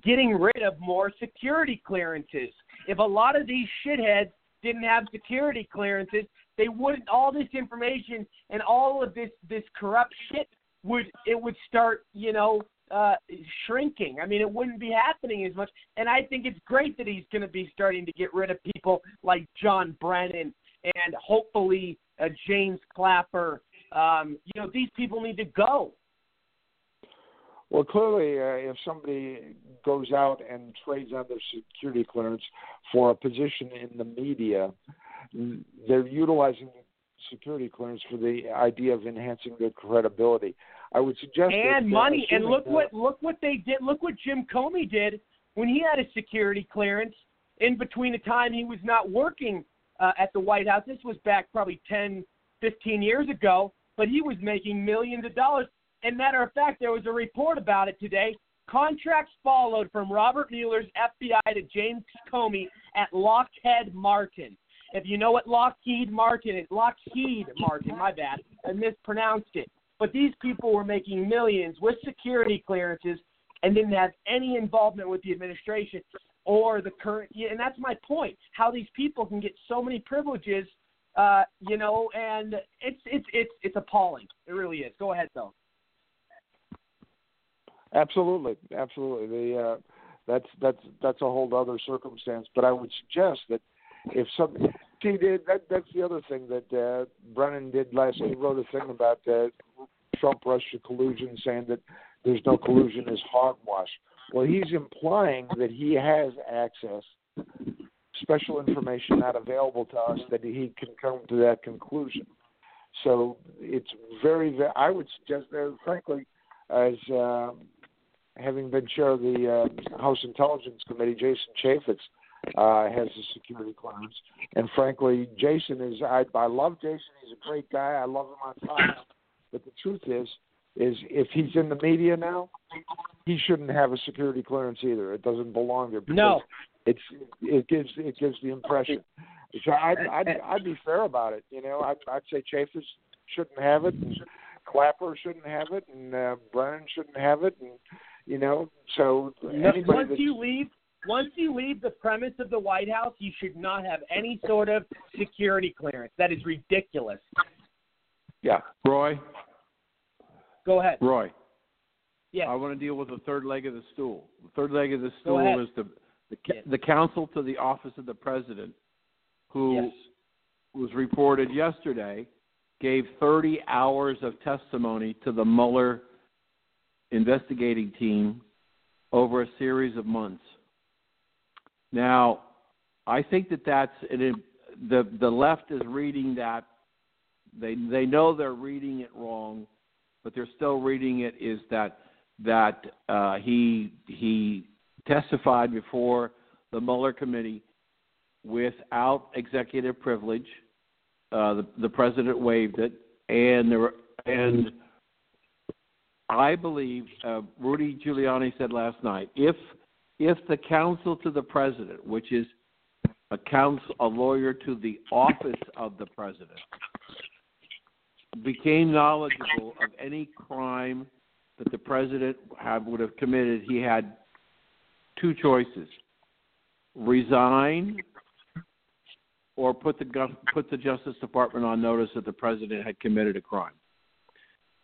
getting rid of more security clearances. If a lot of these shitheads didn't have security clearances, they wouldn't. All this information and all of this this corrupt shit would it would start, you know, uh, shrinking. I mean, it wouldn't be happening as much. And I think it's great that he's going to be starting to get rid of people like John Brennan and hopefully uh, James Clapper. Um, you know, these people need to go. Well, clearly, uh, if somebody goes out and trades on their security clearance for a position in the media, they're utilizing security clearance for the idea of enhancing their credibility. I would suggest and money. And look that- what look what they did. Look what Jim Comey did when he had a security clearance in between the time he was not working uh, at the White House. This was back probably 10, 15 years ago, but he was making millions of dollars. And matter of fact, there was a report about it today. Contracts followed from Robert Mueller's FBI to James Comey at Lockheed Martin. If you know what Lockheed Martin is, Lockheed Martin, my bad, I mispronounced it. But these people were making millions with security clearances and didn't have any involvement with the administration or the current. And that's my point: how these people can get so many privileges, uh, you know, and it's it's it's it's appalling. It really is. Go ahead, though. Absolutely, absolutely. The uh, that's that's that's a whole other circumstance. But I would suggest that if some see that that's the other thing that uh, Brennan did last. He wrote a thing about uh, Trump Russia collusion, saying that there's no collusion is hogwash. Well, he's implying that he has access, special information not available to us, that he can come to that conclusion. So it's very, very I would suggest, that, frankly, as uh, having been chair of the uh, House Intelligence Committee, Jason Chaffetz uh, has a security clearance, and frankly, Jason is. I, I love Jason. He's a great guy. I love him on Fox. But the truth is, is if he's in the media now, he shouldn't have a security clearance either. It doesn't belong there. because No. it's it gives it gives the impression. So I'd I'd, I'd be fair about it. You know, I'd, I'd say Chaffetz shouldn't have it, and Clapper shouldn't have it, and uh, Brennan shouldn't have it, and you know, so once you leave once you leave the premise of the White House, you should not have any sort of security clearance. That is ridiculous. Yeah. Roy, Go ahead. Roy. Yes. I want to deal with the third leg of the stool. The third leg of the stool is the the, ca- the counsel to the office of the president, who Yes. was reported yesterday, gave 30 hours of testimony to the Mueller investigating team over a series of months. Now, I think that that's it, the the left is reading that they they know they're reading it wrong, but they're still reading it is that that uh, he he testified before the Mueller committee without executive privilege. Uh, the, the president waived it, and there and I believe uh, Rudy Giuliani said last night if if the counsel to the president, which is a counsel, a lawyer to the office of the president, became knowledgeable of any crime that the president have, would have committed, he had two choices: resign or put the put the Justice Department on notice that the president had committed a crime.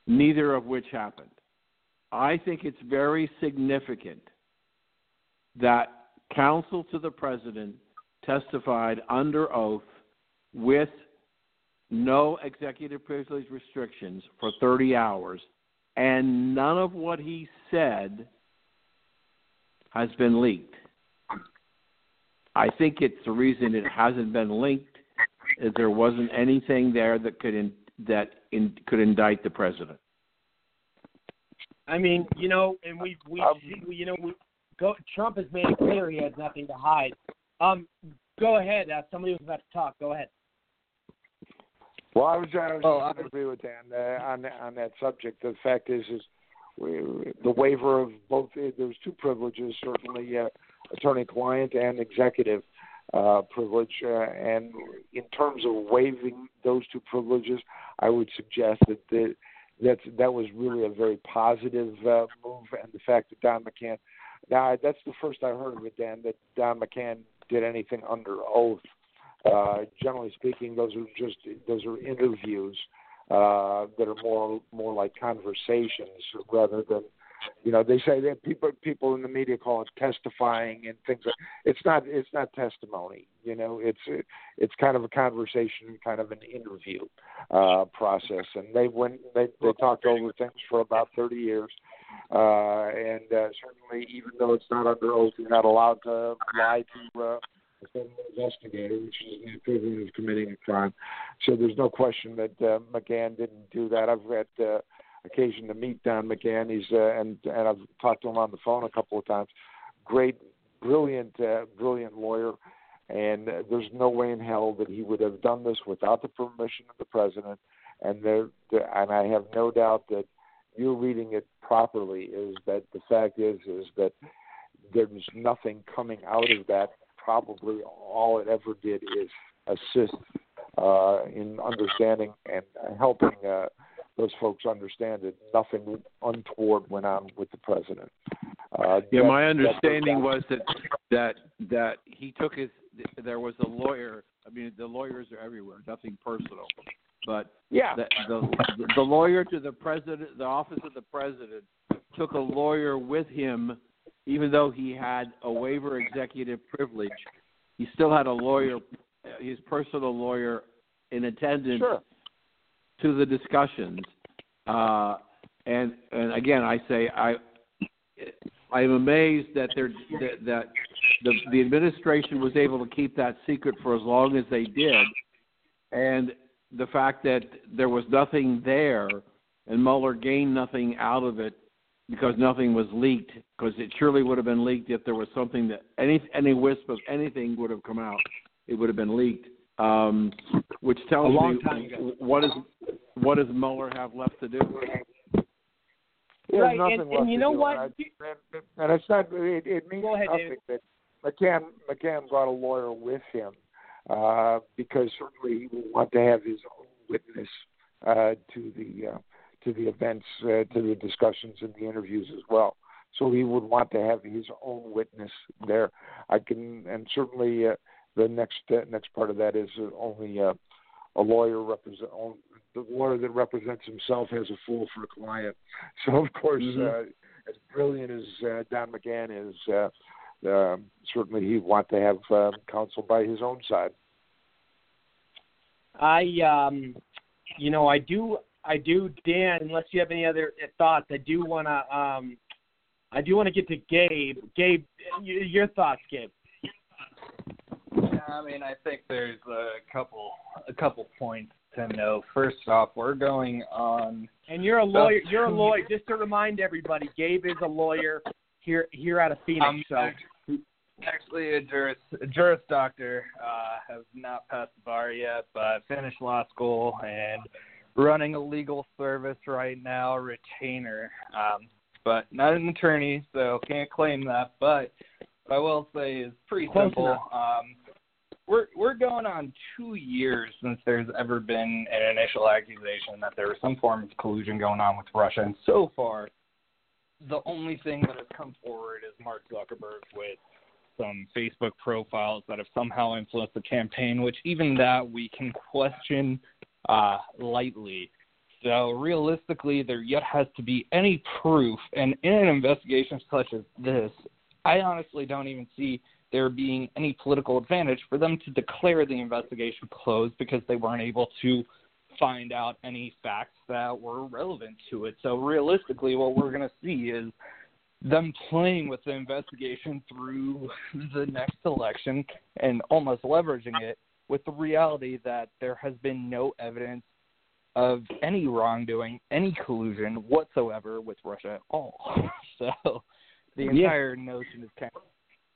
Neither of which happened. I think it's very significant that counsel to the president testified under oath with no executive privilege restrictions for 30 hours, and none of what he said has been leaked. I think it's the reason it hasn't been linked is there wasn't anything there that could in, that in, could indict the president. I mean, you know, and we we, we you know we go. Trump has made it clear he has nothing to hide. Um, go ahead. Uh, somebody was about to talk. Go ahead. Well, I was, I was Oh, going to agree with Dan uh, on on that subject. The fact is, is we, the waiver of both. There's two privileges, certainly uh, attorney-client and executive uh, privilege. Uh, and in terms of waiving those two privileges, I would suggest that the, that that was really a very positive uh, move. And the fact that Don McGahn. Now, that's the first I heard of it, Dan. That Don McGahn did anything under oath. Uh, generally speaking, those are just those are interviews uh, that are more more like conversations rather than you know they say that people people in the media call it testifying and things like it's not it's not testimony you know it's it's kind of a conversation kind of an interview uh process and they went they they talked over things for about 30 years uh and uh, certainly even though it's not under oath you're not allowed to lie to uh a federal investigator, which is the equivalent of committing a crime. So there's no question that uh, McGahn didn't do that. I've had uh, occasion to meet Don McGahn. He's uh, and and I've talked to him on the phone a couple of times. Great, brilliant, uh, brilliant lawyer. And uh, there's no way in hell that he would have done this without the permission of the president. And there, there and I have no doubt that you're reading it properly. Is that the fact is is that there's nothing coming out of that probably all it ever did is assist uh, in understanding and helping uh, those folks understand that nothing untoward went on with the president. Uh, Yeah, that- my that- understanding was that that that he took his. There was a lawyer. I mean, the lawyers are everywhere. Nothing personal, but yeah, the the, the lawyer to the president, the office of the president, took a lawyer with him, even though he had a waiver executive privilege. He still had a lawyer, his personal lawyer, in attendance Sure. to the discussions. Uh, and and again, I say I I am amazed that they're that, that the the administration was able to keep that secret for as long as they did, and the fact that there was nothing there, and Mueller gained nothing out of it because nothing was leaked. Because it surely would have been leaked if there was something that any any wisp of anything would have come out. It would have been leaked, um, which tells me what is what does Mueller have left to do? There's Right, nothing and- and you know what? And, I- and it's not. It, it means Go ahead, nothing David. that McGahn McGahn brought a lawyer with him uh, because certainly he will want to have his own witness uh, to the uh, to the events, uh, to the discussions and the interviews as well. So he would want to have his own witness there. I can, and certainly uh, the next uh, next part of that is uh, only uh, a lawyer represent on, the lawyer that represents himself has a fool for a client. So of course, Mhm. uh, as brilliant as uh, Don McGahn is, uh, um certainly he'd want to have um, counsel by his own side. I um you know I do I do Dan unless you have any other thoughts I do want to um I do want to get to Gabe Gabe your thoughts Gabe Yeah, I mean, I think there's a couple a couple points to know. First off, we're going on. and you're a lawyer you're a lawyer just to remind everybody Gabe is a lawyer here here out of Phoenix I'm so act- actually a juris a juris doctor. Uh, have not passed the bar yet, but finished law school and running a legal service right now, retainer. Um, but not an attorney, so can't claim that. But what I will say is pretty Close simple. enough. Um, we're we're going on two years since there's ever been an initial accusation that there was some form of collusion going on with Russia, and so far, the only thing that has come forward is Mark Zuckerberg with some Facebook profiles that have somehow influenced the campaign, which even that we can question uh, lightly. So realistically, there yet has to be any proof, and in an investigation such as this, I honestly don't even see there being any political advantage for them to declare the investigation closed because they weren't able to find out any facts that were relevant to it. So realistically, what we're going to see is them playing with the investigation through the next election and almost leveraging it with the reality that there has been no evidence of any wrongdoing, any collusion whatsoever with Russia at all. So the Yeah. entire notion is kind of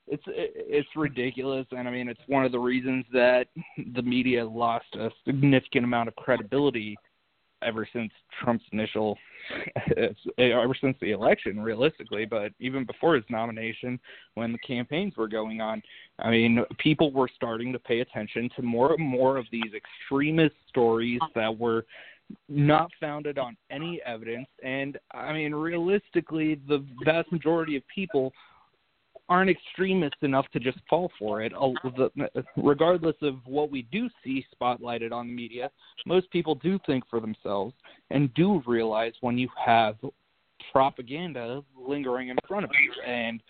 it's it's ridiculous, and I mean it's one of the reasons that the media lost a significant amount of credibility ever since Trump's initial, eh, ever since the election, realistically, but even before his nomination, when the campaigns were going on, I mean, people were starting to pay attention to more and more of these extremist stories that were not founded on any evidence. And I mean, realistically, the vast majority of people aren't extremists enough to just fall for it. Regardless of what we do see spotlighted on the media, most people do think for themselves and do realize when you have propaganda lingering in front of you. And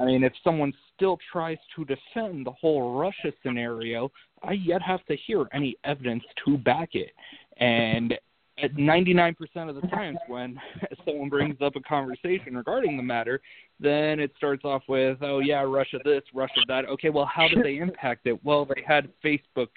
I mean, if someone still tries to defend the whole Russia scenario, I yet have to hear any evidence to back it. And at 99% of the times when someone brings up a conversation regarding the matter, then it starts off with, oh, yeah, Russia this, Russia that. Okay, well, how did they impact it? Well, they had Facebook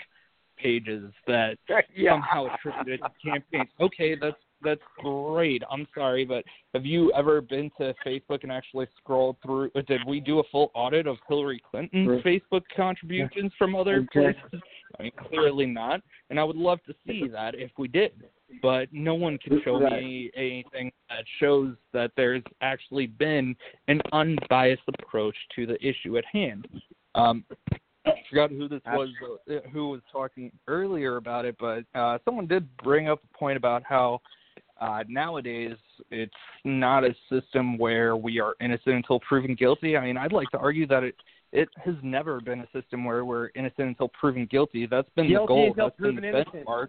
pages that Yeah. somehow attributed to campaigns. Okay, that's that's great. I'm sorry, but have you ever been to Facebook and actually scrolled through? Did we do a full audit of Hillary Clinton's Right. Facebook contributions from other Okay. places? I mean, clearly not. And I would love to see that if we did. But no one can show Right. me anything that shows that there's actually been an unbiased approach to the issue at hand. Um, I forgot who this was, uh, who was talking earlier about it, but uh, someone did bring up a point about how uh, nowadays it's not a system where we are innocent until proven guilty. I mean, I'd like to argue that it it has never been a system where we're innocent until proven guilty. That's been Guilty the goal. until That's been the innocent. benchmark.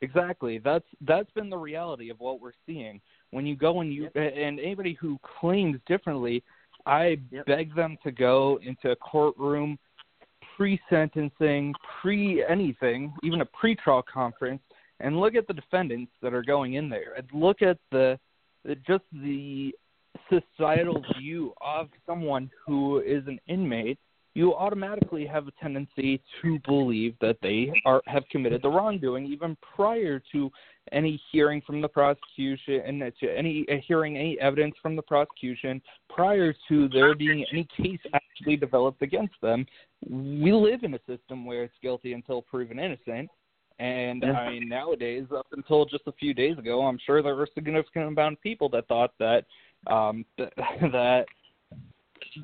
Exactly. That's that's been the reality of what we're seeing. When you go and you and anybody who claims differently, I beg them to go into a courtroom pre-sentencing, pre anything, even a pre-trial conference, and look at the defendants that are going in there, and look at the just the societal view of someone who is an inmate, you automatically have a tendency to believe that they are have committed the wrongdoing even prior to any hearing from the prosecution and to any uh, hearing any evidence from the prosecution prior to there being any case actually developed against them. We live in a system where it's guilty until proven innocent. And I mean, nowadays, up until just a few days ago, I'm sure there were a significant amount of people that thought that um, that, that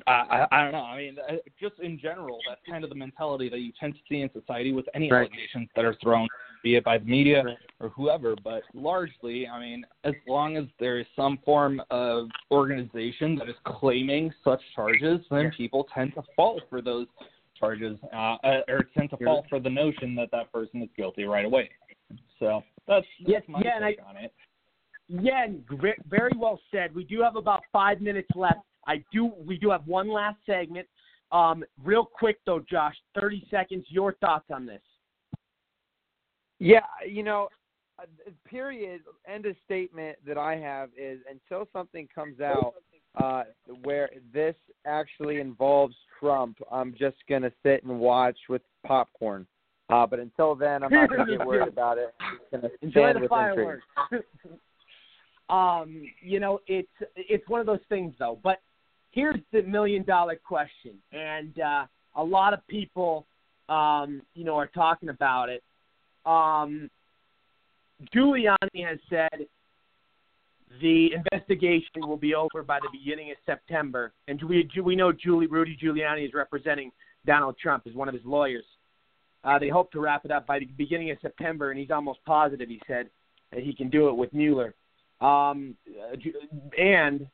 I, I don't know. I mean, uh, just in general, that's kind of the mentality that you tend to see in society with any Right. allegations that are thrown, be it by the media or whoever. But largely, I mean, as long as there is some form of organization that is claiming such charges, then people tend to fall for those charges, uh, uh, or tend to fall for the notion that that person is guilty right away. So that's, that's Yeah, my yeah, and take I- on it. Yeah, very well said. We do have about five minutes left. I do. We do have one last segment. Um, real quick though, Josh, thirty seconds. Your thoughts on this? Yeah, you know, uh, period. End of statement that I have is until something comes out uh, where this actually involves Trump, I'm just gonna sit and watch with popcorn. Uh, but until then, I'm not gonna get worried about it. I'm just gonna Enjoy the with fireworks. um, you know, it's it's one of those things though. But here's the million dollar question, and uh, a lot of people, um, you know, are talking about it. Um, Giuliani has said the investigation will be over by the beginning of September, and we we know Julie Rudy Giuliani is representing Donald Trump as one of his lawyers. Uh, they hope to wrap it up by the beginning of September, and he's almost positive. He said that he can do it with Mueller, um, and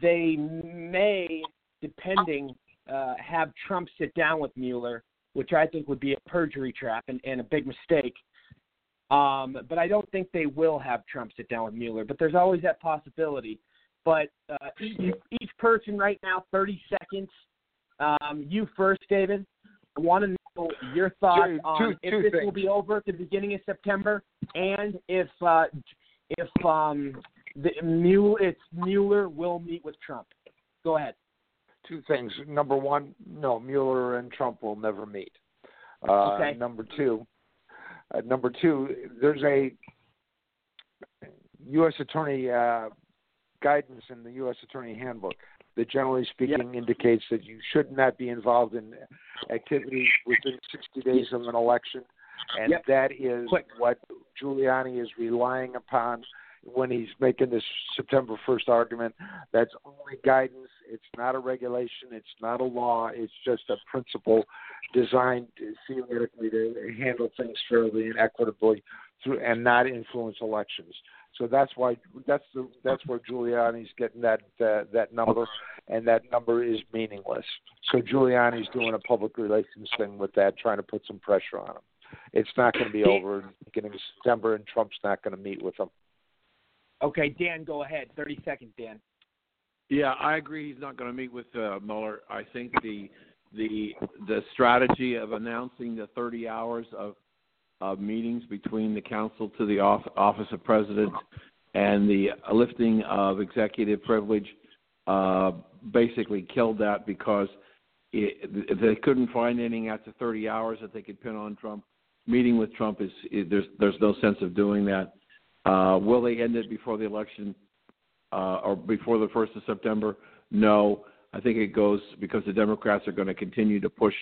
they may, depending, uh, have Trump sit down with Mueller, which I think would be a perjury trap and, and a big mistake. Um, but I don't think they will have Trump sit down with Mueller. But there's always that possibility. But uh, each, each person right now, 30 seconds. Um, you first, David. I want to know your thoughts Two- on two- if two this will be over at the beginning of September, and if uh, if um, the Mueller, it's Mueller will meet with Trump. Go ahead. two things. Number one, no, Mueller and Trump will never meet. Uh, Okay. Number two, uh, number two, there's a U.S. Attorney uh, guidance in the U.S. Attorney Handbook that, generally speaking, indicates that you should not be involved in activities within 60 days of an election, and Yep. that is what Giuliani is relying upon when he's making this September 1st argument. That's only guidance. It's not a regulation. It's not a law. It's just a principle designed theoretically to handle things fairly and equitably through and not influence elections. So that's why that's the that's where Giuliani's getting that uh, that number, and that number is meaningless. So Giuliani's doing a public relations thing with that, trying to put some pressure on him. It's not going to be over in the beginning of September, and Trump's not going to meet with them. Okay, Dan, go ahead. 30 seconds, Dan. Yeah, I agree. He's not going to meet with uh, Mueller. I think the the the strategy of announcing the 30 hours of of meetings between the counsel to the off, office of president and the lifting of executive privilege uh, basically killed that because it, they couldn't find anything after 30 hours that they could pin on Trump. Meeting with Trump is, is there's there's no sense of doing that. Uh, will they end it before the election? uh, or before the first of September? No, I think it goes because the Democrats are going to continue to push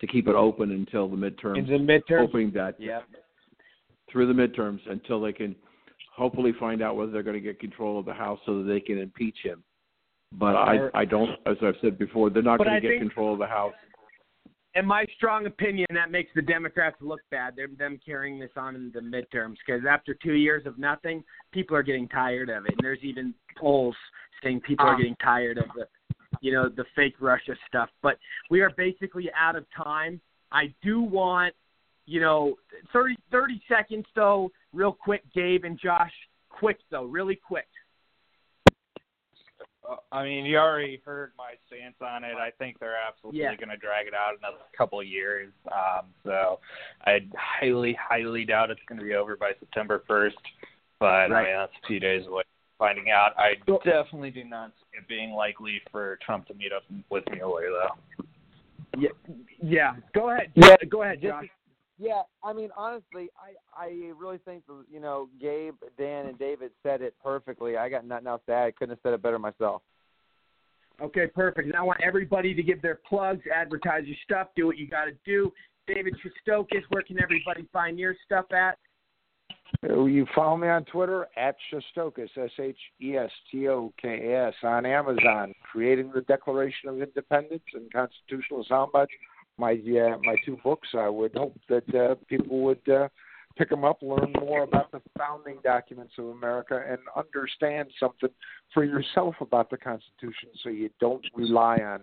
to keep it open until the midterms. In the midterms? hoping that Yeah. through the midterms until they can hopefully find out whether they're going to get control of the House so that they can impeach him. But I, I don't, as I've said before, they're not going to get think- control of the House. In my strong opinion, that makes the Democrats look bad. They're them carrying this on in the midterms because after two years of nothing, people are getting tired of it. And there's even polls saying people are Ah. getting tired of the, you know, the fake Russia stuff. But we are basically out of time. I do want, you know, 30, 30 seconds though, real quick, Gabe and Josh. Quick though, really quick. I mean, you already heard my stance on it. I think they're absolutely Yeah. going to drag it out another couple of years. Um, so I highly, highly doubt it's going to be over by September 1st. But I mean, that's a few days away. Finding out, I definitely do not see it being likely for Trump to meet up with Mueller, though. Yeah, yeah. Go ahead. Yeah, Go ahead, just- Josh. Yeah, I mean, honestly, I I really think the- you know Gabe, Dan, and David said it perfectly. I got nothing else to add. I couldn't have said it better myself. Okay, perfect. And I want everybody to give their plugs, advertise your stuff, do what you got to do. David Shestokas, where can everybody find your stuff at? Uh, You follow me on Twitter at Shestokas, S H E S T O K A S, on Amazon, creating the Declaration of Independence and Constitutional Soundbites. My uh, my two books. I would hope that uh, people would uh, pick them up, learn more about the founding documents of America, and understand something for yourself about the Constitution, so you don't rely on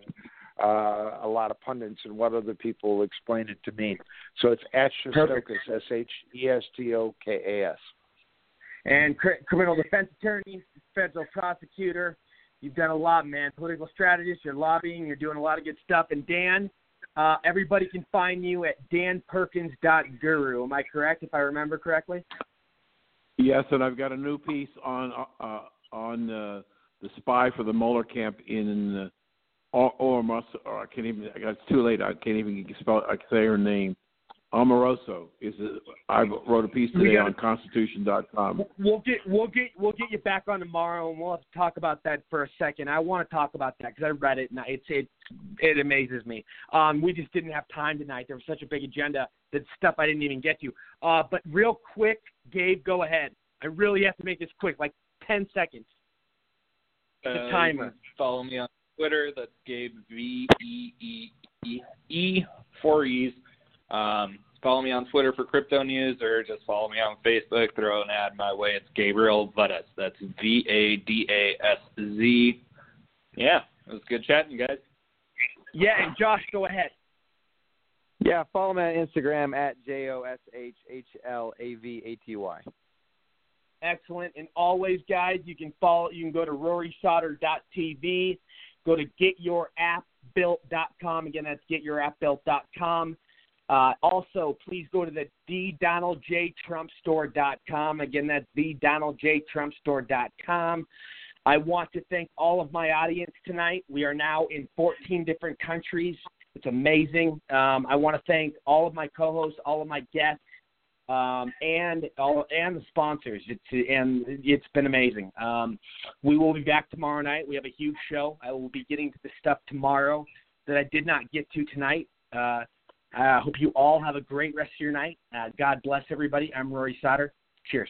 uh, a lot of pundits and what other people explain it to mean. So it's at S H E S T O K A S. And cr- criminal defense attorney, federal prosecutor. You've done a lot, man. Political strategist, you're lobbying, you're doing a lot of good stuff. And Dan, uh, everybody can find you at danperkins.guru. Am I correct, if I remember correctly? Yes, and I've got a new piece on uh, on uh, the spy for the Mueller camp in uh, or, or, or I can't even. It's too late. I can't even spell. I can say her name. Amoroso is. A, I wrote a piece today gotta- on Constitution.com. We'll get we'll get we'll get you back on tomorrow, and we'll have to talk about that for a second. I want to talk about that because I read it and it's it it amazes me. Um, we just didn't have time tonight. There was such a big agenda that stuff I didn't even get to. Uh, but real quick, Gabe, go ahead. I really have to make this quick, like ten seconds. The Uh, timer. Follow me on Twitter. That's Gabe V E E E E four E's. Um, follow me on Twitter for crypto news, or just follow me on Facebook. Throw an ad my way. It's Gabriel Vadasz. That's V A D A S Z. Yeah, it was good chatting, guys. Yeah, and Josh, go ahead. Yeah, follow me on Instagram at J O S H H L A V A T Y. Excellent. And always, guys, you can follow. You can go to RorySauter.tv. Go to GetYourAppBuilt.com. Again, that's GetYourAppBuilt.com. Uh, also, please go to the DonaldJTrumpStore.com. Again, that's TheDonaldJTrumpStore.com. I want to thank all of my audience tonight. We are now in 14 different countries. It's amazing. Um, I want to thank all of my co-hosts, all of my guests, um, and all and the sponsors. It's and it's been amazing. Um, we will be back tomorrow night. We have a huge show. I will be getting to the stuff tomorrow that I did not get to tonight. Uh, I hope you all have a great rest of your night. Uh, God bless everybody. I'm Rory Sauter. Cheers.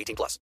18 plus.